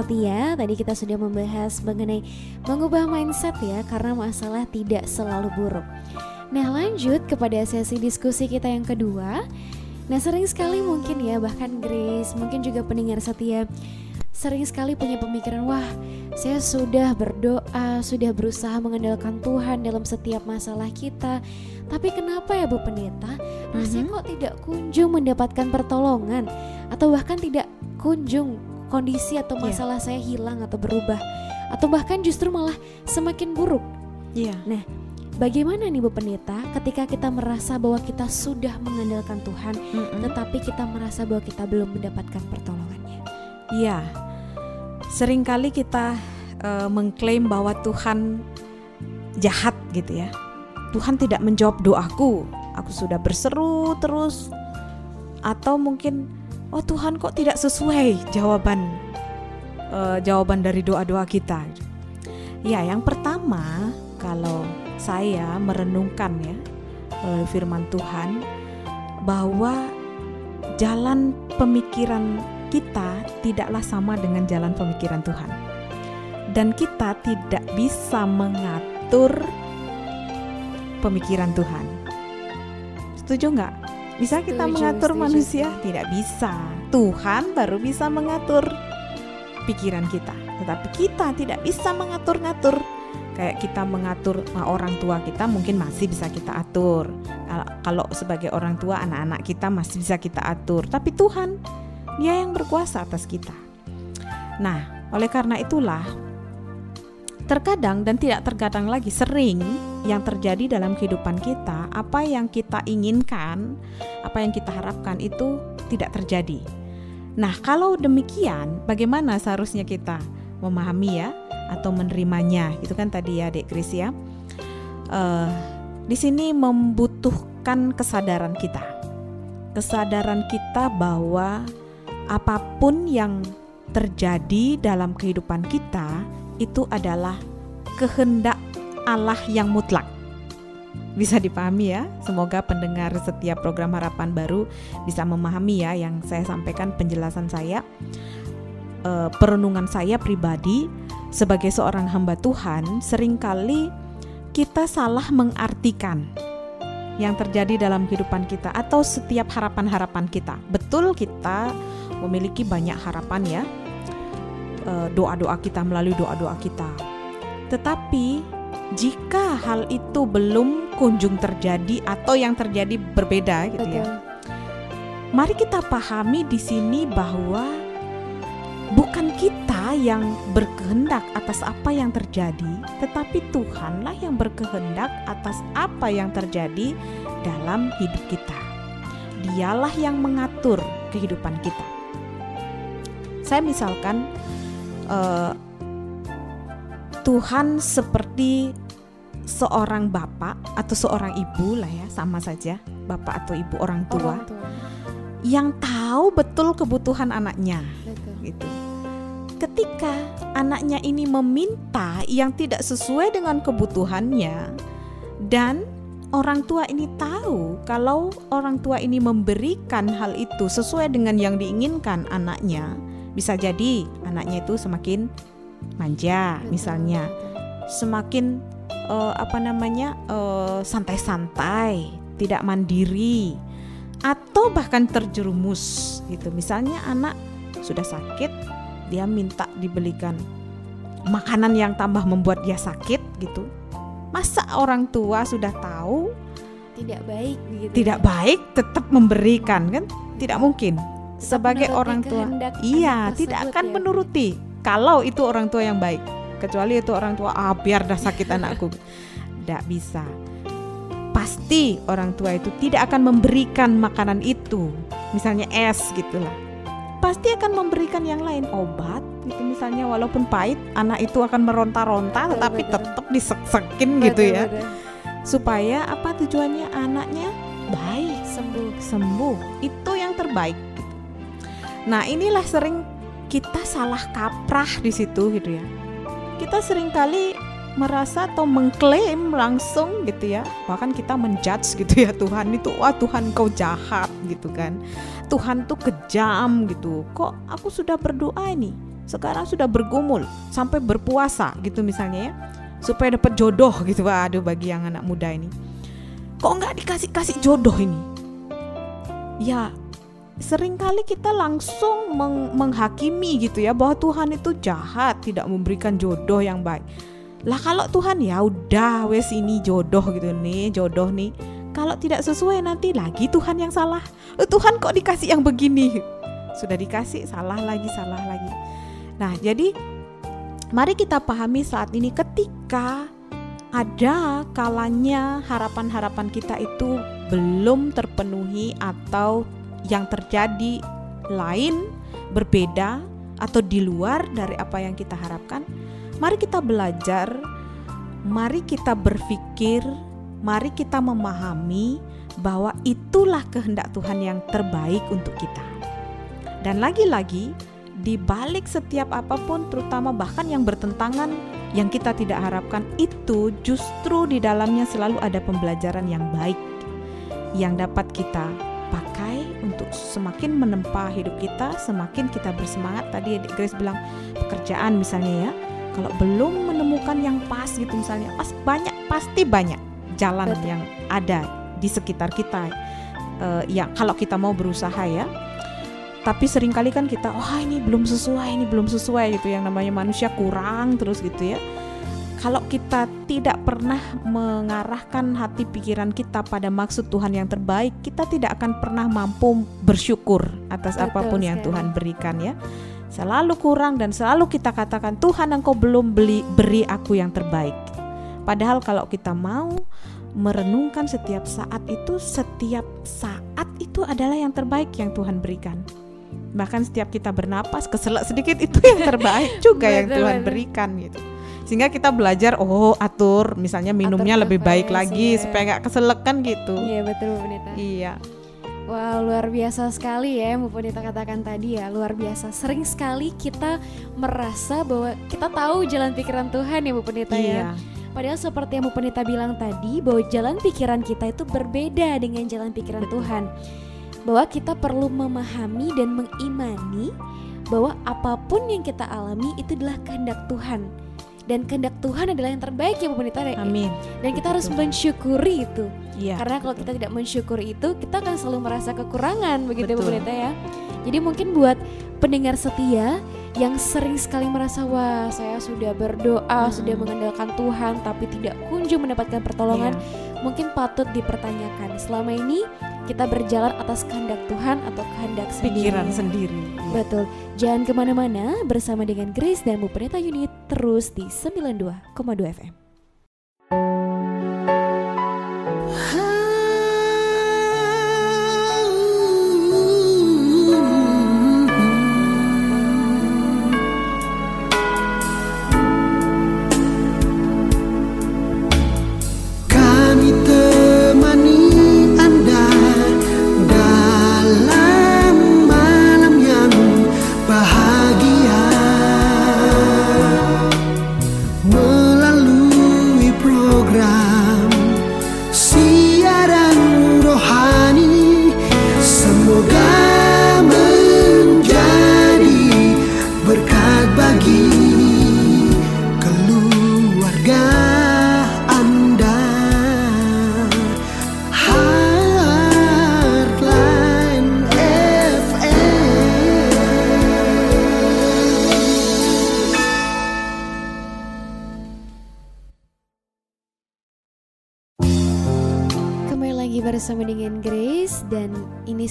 Setia. Tadi kita sudah membahas mengenai mengubah mindset ya, karena masalah tidak selalu buruk. Nah, lanjut kepada sesi diskusi kita yang kedua. Nah, sering sekali mungkin ya, bahkan Grace, mungkin juga pendengar setia sering sekali punya pemikiran, wah, saya sudah berdoa, sudah berusaha mengandalkan Tuhan dalam setiap masalah kita. Tapi kenapa ya Bu Pendeta, rasanya mm -hmm. kok tidak kunjung mendapatkan pertolongan atau bahkan tidak kunjung kondisi atau iya. masalah yeah. saya hilang atau berubah atau bahkan justru malah semakin buruk. Iya. Yeah. Nah, bagaimana nih Bu Pendeta ketika kita merasa bahwa kita sudah mengandalkan Tuhan mm -mm. tetapi kita merasa bahwa kita belum mendapatkan pertolongannya? Iya. Seringkali kita uh, mengklaim bahwa Tuhan jahat gitu ya. Tuhan tidak menjawab doaku. Aku sudah berseru terus atau mungkin oh Tuhan kok tidak sesuai jawaban uh, jawaban dari doa-doa kita. Ya, yang pertama kalau saya merenungkan ya melalui firman Tuhan bahwa jalan pemikiran kita tidaklah sama dengan jalan pemikiran Tuhan. Dan kita tidak bisa mengatur pemikiran Tuhan. Setuju nggak? Bisa kita setuju, mengatur setuju, manusia? Tidak bisa. Tuhan baru bisa mengatur pikiran kita. Tetapi kita tidak bisa mengatur-ngatur. Kayak kita mengatur nah, orang tua kita mungkin masih bisa kita atur. Kalau sebagai orang tua anak-anak kita masih bisa kita atur. Tapi Tuhan, Dia yang berkuasa atas kita. Nah, oleh karena itulah Terkadang dan tidak terkadang lagi sering yang terjadi dalam kehidupan kita, apa yang kita inginkan, apa yang kita harapkan itu tidak terjadi. Nah, kalau demikian, bagaimana seharusnya kita memahami ya atau menerimanya? Itu kan tadi ya, Dek Kris ya. Uh, di sini membutuhkan kesadaran kita, kesadaran kita bahwa apa pun yang terjadi dalam kehidupan kita itu adalah kehendak Allah yang mutlak. Bisa dipahami ya. Semoga pendengar setiap program Harapan Baru bisa memahami ya yang saya sampaikan penjelasan saya. E, perenungan saya pribadi sebagai seorang hamba Tuhan, sering kali kita salah mengartikan yang terjadi dalam kehidupan kita atau setiap harapan-harapan kita. Betul kita memiliki banyak harapan ya, doa-doa kita melalui doa-doa kita. Tetapi jika hal itu belum kunjung terjadi atau yang terjadi berbeda gitu ya. Mari kita pahami di sini bahwa bukan kita yang berkehendak atas apa yang terjadi, tetapi Tuhanlah yang berkehendak atas apa yang terjadi dalam hidup kita. Dialah yang mengatur kehidupan kita. Saya misalkan uh, Tuhan seperti seorang bapak atau seorang ibu lah ya sama saja bapak atau ibu orang tua, orang tua. yang tahu betul kebutuhan anaknya betul. gitu ketika anaknya ini meminta yang tidak sesuai dengan kebutuhannya dan orang tua ini tahu kalau orang tua ini memberikan hal itu sesuai dengan yang diinginkan anaknya Bisa jadi anaknya itu semakin manja misalnya, semakin uh, apa namanya uh, santai-santai, tidak mandiri, atau bahkan terjerumus gitu. Misalnya anak sudah sakit, dia minta dibelikan makanan yang tambah membuat dia sakit gitu. Masa orang tua sudah tahu tidak baik gitu. Tidak ya? baik tetap memberikan kan? Tidak mungkin. Sebagai orang tua, iya, tidak akan ya. menuruti kalau itu orang tua yang baik. Kecuali itu orang tua, ah biar dah sakit anakku. Tidak bisa. Pasti orang tua itu tidak akan memberikan makanan itu. Misalnya es gitulah pasti akan memberikan yang lain obat gitu misalnya walaupun pahit anak itu akan meronta-ronta tetapi tetap disek-sekin gitu ya betul. supaya apa tujuannya anaknya baik sembuh sembuh itu yang terbaik nah inilah sering kita salah kaprah di situ gitu ya kita sering kali merasa atau mengklaim langsung gitu ya bahkan kita menjudge gitu ya Tuhan itu wah Tuhan kau jahat gitu kan Tuhan tuh kejam gitu. Kok aku sudah berdoa ini, sekarang sudah bergumul sampai berpuasa gitu misalnya ya, supaya dapat jodoh gitu. Aduh bagi yang anak muda ini, kok nggak dikasih kasih jodoh ini? Ya sering kali kita langsung meng menghakimi gitu ya bahwa Tuhan itu jahat, tidak memberikan jodoh yang baik. Lah kalau Tuhan ya udah wes ini jodoh gitu nih, jodoh nih kalau tidak sesuai nanti lagi Tuhan yang salah. Oh, Tuhan kok dikasih yang begini? Sudah dikasih salah lagi, salah lagi. Nah, jadi mari kita pahami saat ini ketika ada kalanya harapan-harapan kita itu belum terpenuhi atau yang terjadi lain berbeda atau di luar dari apa yang kita harapkan, mari kita belajar, mari kita berpikir mari kita memahami bahwa itulah kehendak Tuhan yang terbaik untuk kita. Dan lagi-lagi, di balik setiap apa pun, terutama bahkan yang bertentangan yang kita tidak harapkan, itu justru di dalamnya selalu ada pembelajaran yang baik yang dapat kita untuk semakin menempa hidup kita, semakin kita bersemangat. Tadi Grace bilang pekerjaan misalnya ya, kalau belum menemukan yang pas gitu misalnya, pas banyak pasti banyak jalan Betul. yang ada di sekitar kita uh, ya kalau kita mau berusaha ya tapi sering kali kan kita oh ini belum sesuai ini belum sesuai gitu yang namanya manusia kurang terus gitu ya kalau kita tidak pernah mengarahkan hati pikiran kita pada maksud Tuhan yang terbaik, kita tidak akan pernah mampu bersyukur atas Betul apa pun sekali. yang Tuhan berikan ya. Selalu kurang dan selalu kita katakan Tuhan engkau belum beli beri aku yang terbaik. Padahal kalau kita mau merenungkan setiap saat itu, setiap saat itu adalah yang terbaik yang Tuhan berikan. Bahkan setiap kita bernapas keselak sedikit itu yang terbaik juga yang Tuhan berikan gitu. Sehingga kita belajar oh atur misalnya minumnya atur lebih baik lagi ya. supaya nggak keselak kan gitu. Iya betul Bu Nita. Iya. Wow, luar biasa sekali ya Bu Nita katakan tadi ya, luar biasa. Sering sekali kita merasa bahwa kita tahu jalan pikiran Tuhan ya Bu Nita ya. iya. ya Padahal seperti yang Bu Penita bilang tadi bahwa jalan pikiran kita itu berbeda dengan jalan pikiran Tuhan. Bahwa kita perlu memahami dan mengimani bahwa apa pun yang kita alami itu adalah kehendak Tuhan. Dan kehendak Tuhan adalah yang terbaik ya Bu Penita. Amin. Dan kita harus mensyukuri itu. Ya, Karena kalau kita tidak mensyukuri itu, kita akan selalu merasa kekurangan begitu betul. Bu ya. Jadi mungkin buat pendengar setia yang sering sekali merasa wah saya sudah berdoa hmm. sudah mengandalkan Tuhan tapi tidak kunjung mendapatkan pertolongan yeah. mungkin patut dipertanyakan selama ini kita berjalan atas kehendak Tuhan atau kehendak pikiran sendiri, sendiri. Betul. Jangan ke mana-mana bersama dengan Grace dan Bu Pendeta Unit terus di 92,2 FM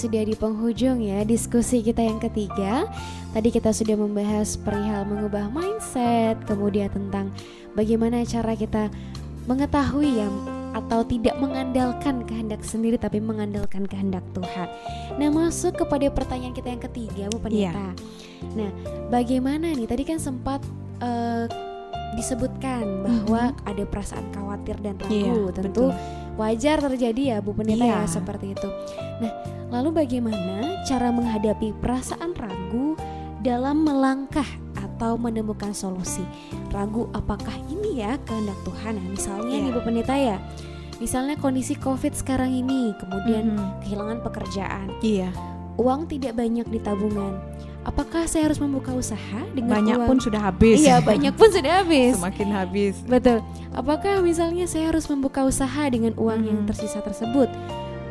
sudah di penghujung ya diskusi kita yang ketiga. Tadi kita sudah membahas perihal mengubah mindset, kemudian tentang bagaimana cara kita mengetahui ya atau tidak mengandalkan kehendak sendiri tapi mengandalkan kehendak Tuhan. Nah, masuk kepada pertanyaan kita yang ketiga, Bu Pendeta. Yeah. Nah, bagaimana nih? Tadi kan sempat uh, disebutkan bahwa mm-hmm. ada perasaan khawatir dan ragu. Yeah, Tentu betul. wajar terjadi ya, Bu Pendeta yeah. ya seperti itu. Nah, lalu bagaimana cara menghadapi perasaan ragu dalam melangkah atau menemukan solusi. Ragu apakah ini ya kehendak Tuhan? Nah, misalnya yeah. nih Bu Pendeta ya. Misalnya kondisi Covid sekarang ini, kemudian mm -hmm. kehilangan pekerjaan. Iya. Yeah. Uang tidak banyak di tabungan. Apakah saya harus membuka usaha dengan banyak uang? pun sudah habis? Iya, banyak pun sudah habis. Semakin habis. Betul. Apakah misalnya saya harus membuka usaha dengan uang hmm. yang tersisa tersebut?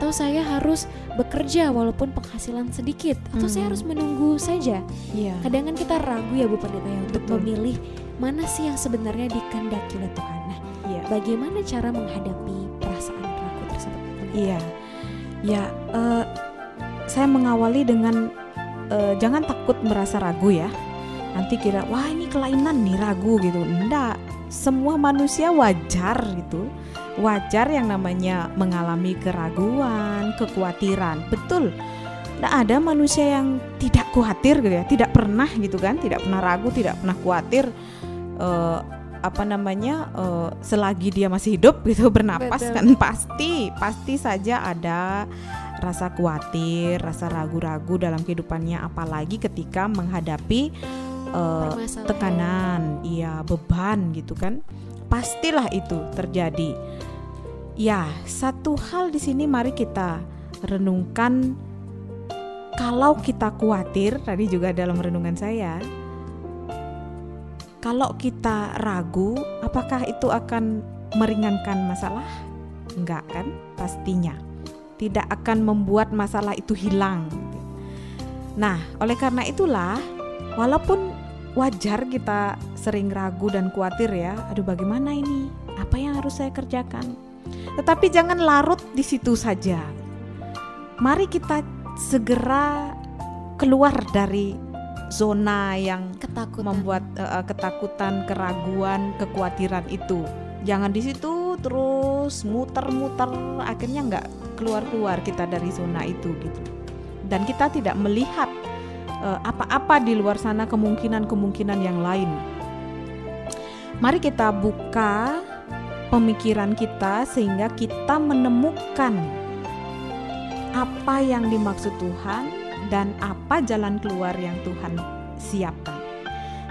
Atau saya harus bekerja walaupun penghasilan sedikit atau hmm. saya harus menunggu saja. Yeah. Kadang kan kita ragu ya Bu Pendeta ya untuk Betul. memilih mana sih yang sebenarnya dikehendaki oleh Tuhan. Nah, yeah. bagaimana cara menghadapi perasaan ragu tersebut? Iya. Ya, uh, saya mengawali dengan uh, jangan takut merasa ragu ya. Nanti kira wah ini kelainan nih ragu gitu. Enggak, semua manusia wajar gitu wajar yang namanya mengalami keraguan, kekhawatiran. Betul. Tidak ada manusia yang tidak khawatir gitu ya, tidak pernah gitu kan, tidak pernah ragu, tidak pernah khawatir uh, apa namanya uh, selagi dia masih hidup gitu bernapas Betul. kan pasti pasti saja ada rasa khawatir, rasa ragu-ragu dalam kehidupannya apalagi ketika menghadapi uh, tekanan, iya beban gitu kan. Pastilah itu terjadi. Ya, satu hal di sini mari kita renungkan kalau kita khawatir tadi juga dalam renungan saya kalau kita ragu apakah itu akan meringankan masalah? Enggak kan? Pastinya. Tidak akan membuat masalah itu hilang. Nah, oleh karena itulah walaupun wajar kita sering ragu dan khawatir ya, aduh bagaimana ini? Apa yang harus saya kerjakan? Tetapi jangan larut di situ saja. Mari kita segera keluar dari zona yang ketakutan. membuat uh, ketakutan, keraguan, kekhawatiran itu. Jangan di situ terus muter-muter akhirnya nggak keluar-keluar kita dari zona itu gitu. Dan kita tidak melihat apa-apa uh, di luar sana kemungkinan-kemungkinan yang lain. Mari kita buka pemikiran kita sehingga kita menemukan apa yang dimaksud Tuhan dan apa jalan keluar yang Tuhan siapkan.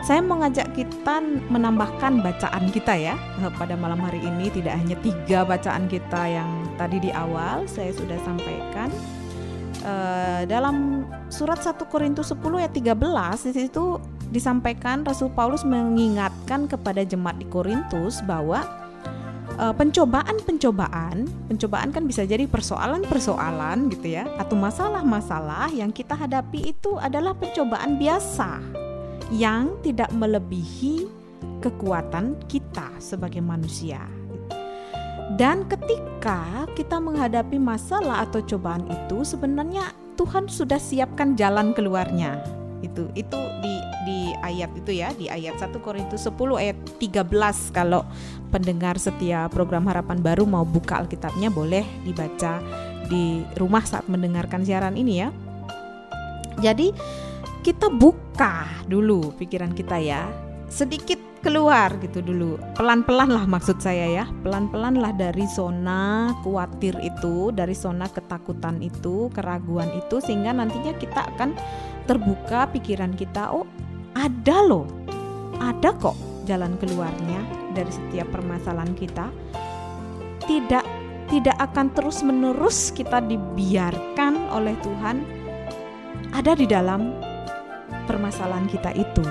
Saya mengajak kita menambahkan bacaan kita ya eh, pada malam hari ini tidak hanya tiga bacaan kita yang tadi di awal saya sudah sampaikan uh, dalam surat 1 Korintus 10 ayat 13 di situ disampaikan Rasul Paulus mengingatkan kepada jemaat di Korintus bahwa uh, pencobaan-pencobaan, pencobaan kan bisa jadi persoalan-persoalan gitu ya, atau masalah-masalah yang kita hadapi itu adalah pencobaan biasa yang tidak melebihi kekuatan kita sebagai manusia. Dan ketika kita menghadapi masalah atau cobaan itu sebenarnya Tuhan sudah siapkan jalan keluarnya. Itu itu di di ayat itu ya, di ayat 1 Korintus 10 ayat 13 kalau pendengar setia program Harapan Baru mau buka Alkitabnya boleh dibaca di rumah saat mendengarkan siaran ini ya. Jadi kita buka dulu pikiran kita ya. Sedikit keluar gitu dulu. Pelan-pelan lah maksud saya ya. Pelan-pelan lah dari zona khawatir itu, dari zona ketakutan itu, keraguan itu sehingga nantinya kita akan terbuka pikiran kita. Oh, ada loh. Ada kok jalan keluarnya dari setiap permasalahan kita tidak tidak akan terus-menerus kita dibiarkan oleh Tuhan ada di dalam permasalahan kita itu.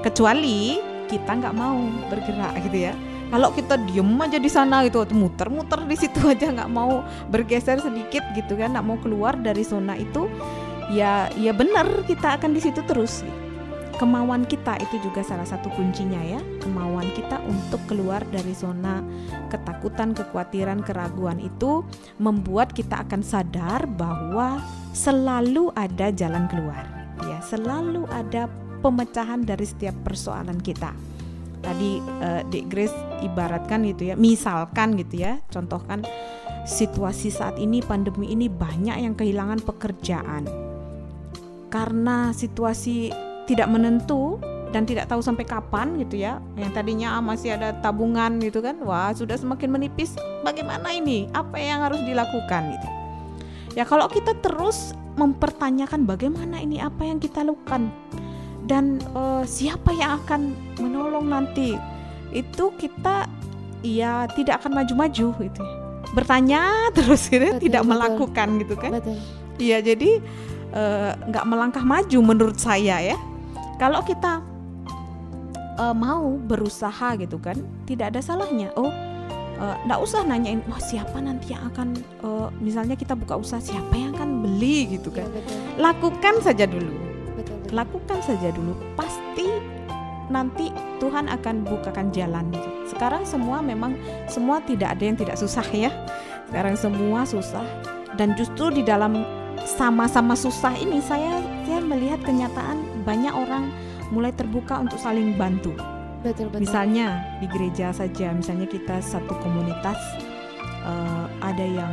Kecuali kita nggak mau bergerak gitu ya. Kalau kita diem aja di sana gitu, muter-muter di situ aja nggak mau bergeser sedikit gitu kan, nggak mau keluar dari zona itu, ya ya benar kita akan di situ terus. kemauan kita itu juga salah satu kuncinya ya. Kemauan kita untuk keluar dari zona ketakutan, kekhawatiran, keraguan itu membuat kita akan sadar bahwa selalu ada jalan keluar. Ya, selalu ada pemecahan dari setiap persoalan kita. Tadi uh, Dek Grace ibaratkan gitu ya, misalkan gitu ya, contohkan situasi saat ini pandemi ini banyak yang kehilangan pekerjaan. Karena situasi tidak menentu dan tidak tahu sampai kapan gitu ya. Yang tadinya masih ada tabungan gitu kan wah sudah semakin menipis. Bagaimana ini? Apa yang harus dilakukan gitu? Ya kalau kita terus mempertanyakan bagaimana ini apa yang kita lakukan dan uh, siapa yang akan menolong nanti itu kita ya tidak akan maju-maju gitu ya. bertanya terus gitu betul, tidak betul. melakukan gitu kan iya jadi Eh, nggak uh, melangkah maju menurut saya ya. Kalau kita uh, mau berusaha gitu kan, tidak ada salahnya. Oh, uh, usah nanyain, wah siapa nanti yang akan, uh, misalnya kita buka usaha siapa yang akan beli gitu kan. Ya, betul. Lakukan saja dulu. Lakukan saja dulu. Pasti nanti Tuhan akan bukakan jalan. Sekarang semua memang semua tidak ada yang tidak susah ya. Sekarang semua susah dan justru di dalam sama-sama susah ini saya saya melihat kenyataan banyak orang mulai terbuka untuk saling bantu. Betul, betul. Misalnya di gereja saja, misalnya kita satu komunitas uh, ada yang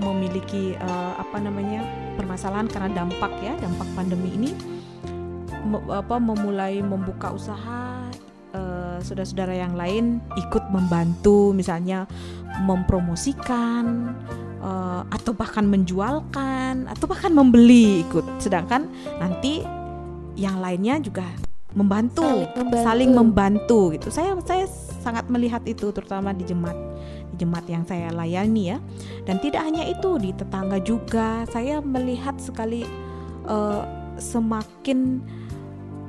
memiliki uh, apa namanya permasalahan karena dampak ya dampak pandemi ini me, apa memulai membuka usaha uh, saudara-saudara yang lain ikut membantu misalnya mempromosikan uh, atau bahkan menjualkan atau bahkan membeli ikut. Sedangkan nanti yang lainnya juga membantu saling membantu, saling membantu gitu. Saya saya sangat melihat itu terutama di jemaat di jemaat yang saya layani ya. Dan tidak hanya itu di tetangga juga. Saya melihat sekali uh, semakin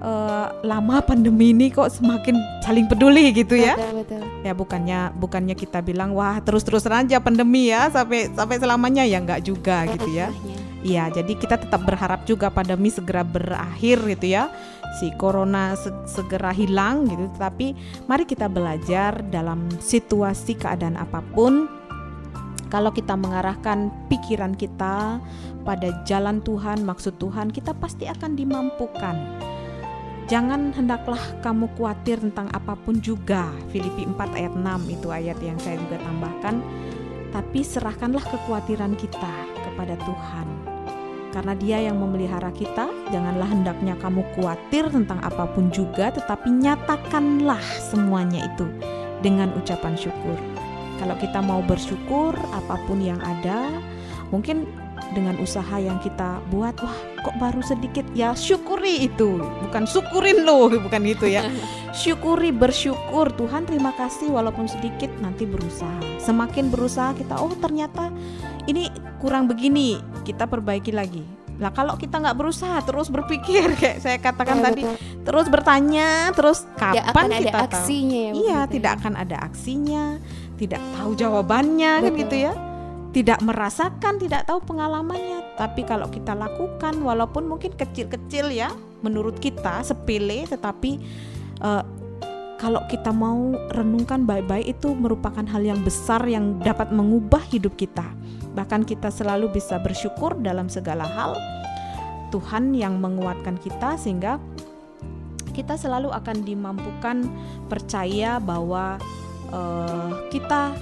uh, lama pandemi ini kok semakin saling peduli gitu ya. Betul, betul. Ya bukannya bukannya kita bilang wah terus-terusan aja pandemi ya sampai sampai selamanya ya enggak juga gitu ya. Iya, jadi kita tetap berharap juga pandemi segera berakhir gitu ya. Si corona se segera hilang gitu. Tapi mari kita belajar dalam situasi keadaan apa pun kalau kita mengarahkan pikiran kita pada jalan Tuhan, maksud Tuhan, kita pasti akan dimampukan Jangan hendaklah kamu khawatir tentang apa pun juga. Filipi 4 ayat 6 itu ayat yang saya juga tambahkan. Tapi serahkanlah kekhawatiran kita kepada Tuhan. Karena dia yang memelihara kita, janganlah hendaknya kamu khawatir tentang apa pun juga, tetapi nyatakanlah semuanya itu dengan ucapan syukur. Kalau kita mau bersyukur apa pun yang ada, mungkin dengan usaha yang kita buat. Wah kok baru sedikit? Ya syukuri itu. Bukan syukurin loh bukan itu ya. Syukuri bersyukur. Tuhan terima kasih. Walaupun sedikit nanti berusaha. Semakin berusaha kita oh ternyata ini kurang begini. Kita perbaiki lagi. Lah kalau kita nggak berusaha terus berpikir kayak saya katakan ya, tadi betul. terus bertanya terus kapan akan kita ada aksinya tahu? ya iya tidak ya. akan ada aksinya tidak tahu jawabannya betul. kan gitu ya tidak merasakan, tidak tahu pengalamannya. Tapi kalau kita lakukan, walaupun mungkin kecil-kecil ya, menurut kita sepele, tetapi uh, kalau kita mau renungkan baik-baik itu merupakan hal yang besar yang dapat mengubah hidup kita. Bahkan kita selalu bisa bersyukur dalam segala hal. Tuhan yang menguatkan kita sehingga kita selalu akan dimampukan percaya bahwa uh, kita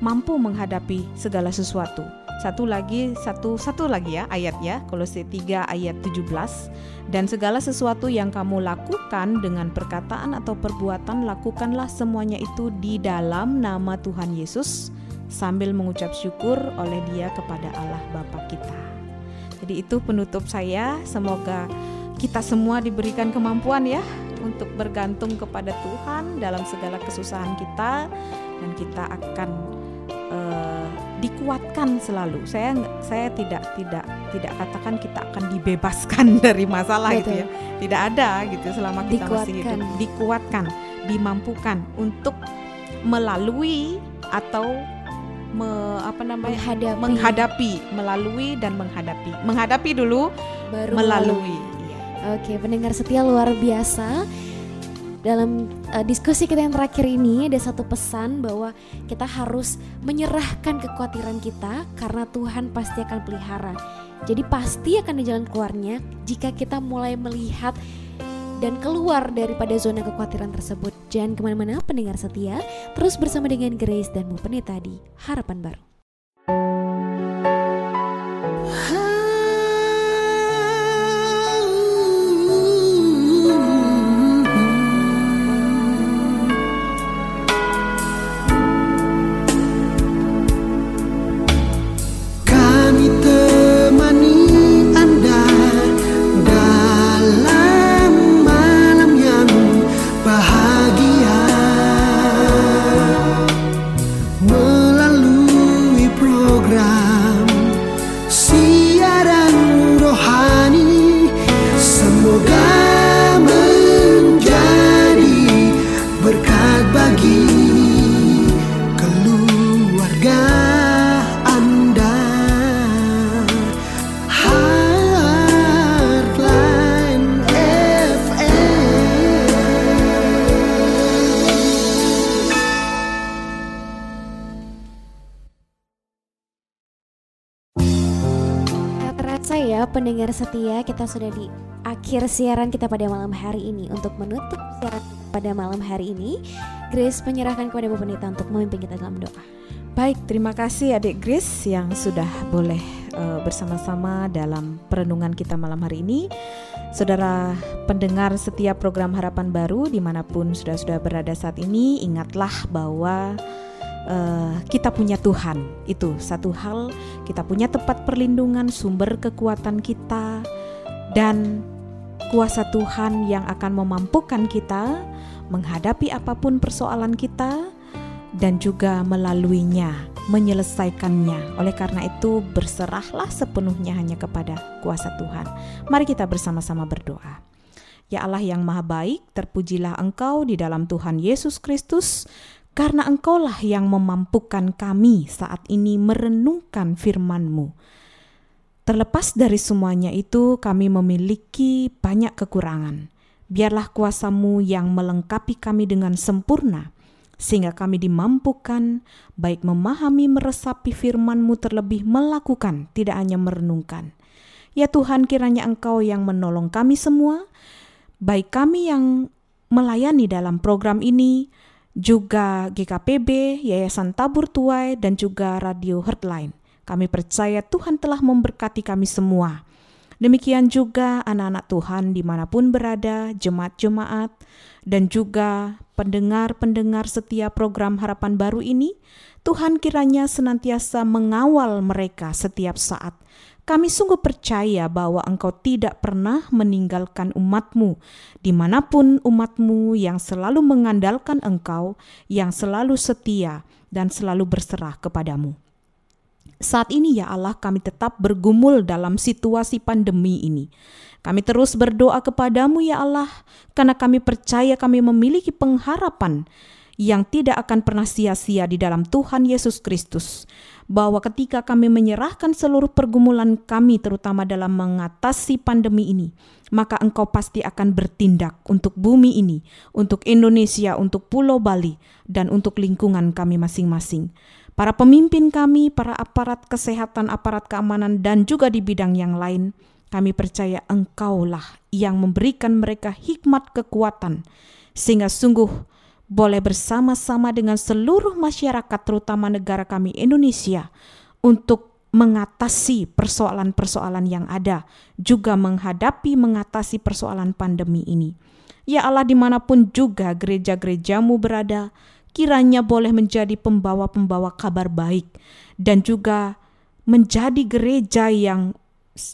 mampu menghadapi segala sesuatu. Satu lagi, satu satu lagi ya ayat ya, Kolose 3 ayat 17. Dan segala sesuatu yang kamu lakukan dengan perkataan atau perbuatan, lakukanlah semuanya itu di dalam nama Tuhan Yesus sambil mengucap syukur oleh Dia kepada Allah Bapa kita. Jadi itu penutup saya, semoga kita semua diberikan kemampuan ya untuk bergantung kepada Tuhan dalam segala kesusahan kita dan kita akan dikuatkan selalu. Saya saya tidak tidak tidak katakan kita akan dibebaskan dari masalah Betul. itu ya. Tidak ada gitu selama kita dikuatkan. masih hidup. Dikuatkan, dimampukan untuk melalui atau me, apa namanya menghadapi. menghadapi melalui dan menghadapi menghadapi dulu baru melalui iya. Oke, pendengar setia luar biasa. Dalam uh, diskusi kita yang terakhir ini ada satu pesan bahwa kita harus menyerahkan kekhawatiran kita karena Tuhan pasti akan pelihara. Jadi pasti akan ada jalan keluarnya jika kita mulai melihat dan keluar daripada zona kekhawatiran tersebut. Jangan ke mana-mana pendengar setia, terus bersama dengan Grace dan Bu Penita di Harapan Baru. Kita sudah di akhir siaran kita pada malam hari ini. Untuk menutup siaran pada malam hari ini, Grace menyerahkan kepada Bu Penita untuk memimpin kita dalam doa. Baik, terima kasih adik Grace yang sudah boleh uh, bersama-sama dalam perenungan kita malam hari ini. Saudara pendengar setiap program Harapan Baru di mana pun sudah-sudah berada saat ini, ingatlah bahwa uh, kita punya Tuhan. Itu satu hal, kita punya tempat perlindungan, sumber kekuatan kita dan kuasa Tuhan yang akan memampukan kita menghadapi apa pun persoalan kita dan juga melaluinya, menyelesaikannya. Oleh karena itu, berserahlah sepenuhnya hanya kepada kuasa Tuhan. Mari kita bersama-sama berdoa. Ya Allah yang Maha Baik, terpujilah Engkau di dalam Tuhan Yesus Kristus karena engkaulah yang memampukan kami saat ini merenungkan firman-Mu. Terlepas dari semuanya itu, kami memiliki banyak kekurangan. Biarlah kuasamu yang melengkapi kami dengan sempurna, sehingga kami dimampukan baik memahami meresapi firman-Mu terlebih melakukan, tidak hanya merenungkan. Ya Tuhan, kiranya Engkau yang menolong kami semua, baik kami yang melayani dalam program ini, juga GKPB, Yayasan Tabur Tuai, dan juga Radio Heartline. Kami percaya Tuhan telah memberkati kami semua. Demikian juga anak-anak Tuhan di mana pun berada, jemaat-jemaat, dan juga pendengar-pendengar setiap program Harapan Baru ini, Tuhan kiranya senantiasa mengawal mereka setiap saat kami sungguh percaya bahwa engkau tidak pernah meninggalkan umatmu, di mana pun umatmu yang selalu mengandalkan engkau, yang selalu setia dan selalu berserah kepadamu. Saat ini ya Allah kami tetap bergumul dalam situasi pandemi ini. Kami terus berdoa kepadamu ya Allah, karena kami percaya kami memiliki pengharapan yang tidak akan pernah sia-sia di dalam Tuhan Yesus Kristus bahwa ketika kami menyerahkan seluruh pergumulan kami terutama dalam mengatasi pandemi ini, maka engkau pasti akan bertindak untuk bumi ini, untuk Indonesia, untuk Pulau Bali, dan untuk lingkungan kami masing-masing. Para pemimpin kami, para aparat kesehatan, aparat keamanan, dan juga di bidang yang lain, kami percaya engkaulah yang memberikan mereka hikmat kekuatan, sehingga sungguh boleh bersama-sama dengan seluruh masyarakat terutama negara kami Indonesia untuk mengatasi persoalan-persoalan yang ada, juga menghadapi mengatasi persoalan pandemi ini. Ya Allah di mana pun juga gereja-gerejamu berada, kiranya boleh menjadi pembawa-pembawa kabar baik dan juga menjadi gereja yang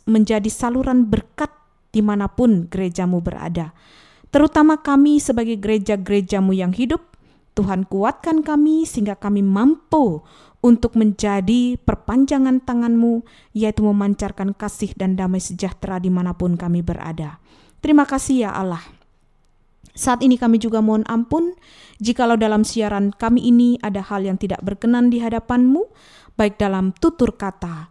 menjadi saluran berkat di mana pun gerejamu berada terutama kami sebagai gereja-gerejamu yang hidup. Tuhan kuatkan kami sehingga kami mampu untuk menjadi perpanjangan tanganmu, yaitu memancarkan kasih dan damai sejahtera di mana pun kami berada. Terima kasih ya Allah. Saat ini kami juga mohon ampun jikalau dalam siaran kami ini ada hal yang tidak berkenan di hadapanmu, baik dalam tutur kata,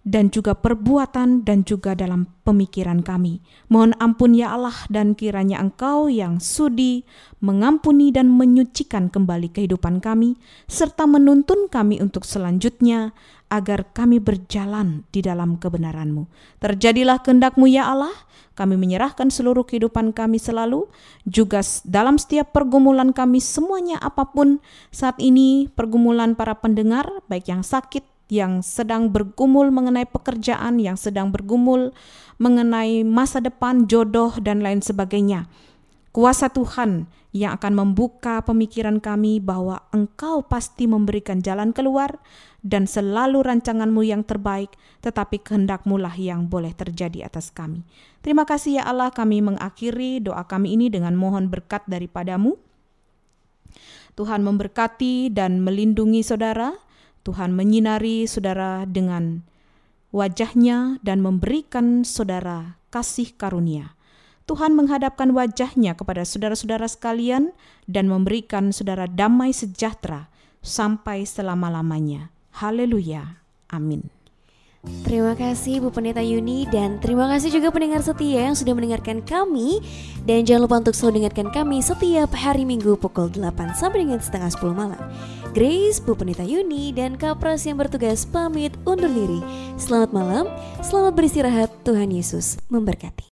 dan juga perbuatan dan juga dalam pemikiran kami. Mohon ampun ya Allah dan kiranya Engkau yang sudi mengampuni dan menyucikan kembali kehidupan kami serta menuntun kami untuk selanjutnya agar kami berjalan di dalam kebenaran-Mu. Terjadilah kehendak-Mu ya Allah, kami menyerahkan seluruh kehidupan kami selalu, juga dalam setiap pergumulan kami semuanya apa pun saat ini pergumulan para pendengar, baik yang sakit, yang sedang bergumul mengenai pekerjaan, yang sedang bergumul mengenai masa depan, jodoh, dan lain sebagainya. Kuasa Tuhan yang akan membuka pemikiran kami bahwa Engkau pasti memberikan jalan keluar dan selalu rancanganmu yang terbaik, tetapi kehendakmu lah yang boleh terjadi atas kami. Terima kasih ya Allah kami mengakhiri doa kami ini dengan mohon berkat daripadamu. Tuhan memberkati dan melindungi saudara, Tuhan menyinari saudara dengan wajahnya dan memberikan saudara kasih karunia. Tuhan menghadapkan wajahnya kepada saudara-saudara sekalian dan memberikan saudara damai sejahtera sampai selama-lamanya. Haleluya. Amin. Terima kasih Bu Pendeta Yuni dan terima kasih juga pendengar setia yang sudah mendengarkan kami dan jangan lupa untuk selalu dengarkan kami setiap hari Minggu pukul 8 sampai dengan setengah 10 malam. Grace, Bu Pendeta Yuni dan Kapras yang bertugas pamit undur diri. Selamat malam, selamat beristirahat, Tuhan Yesus memberkati.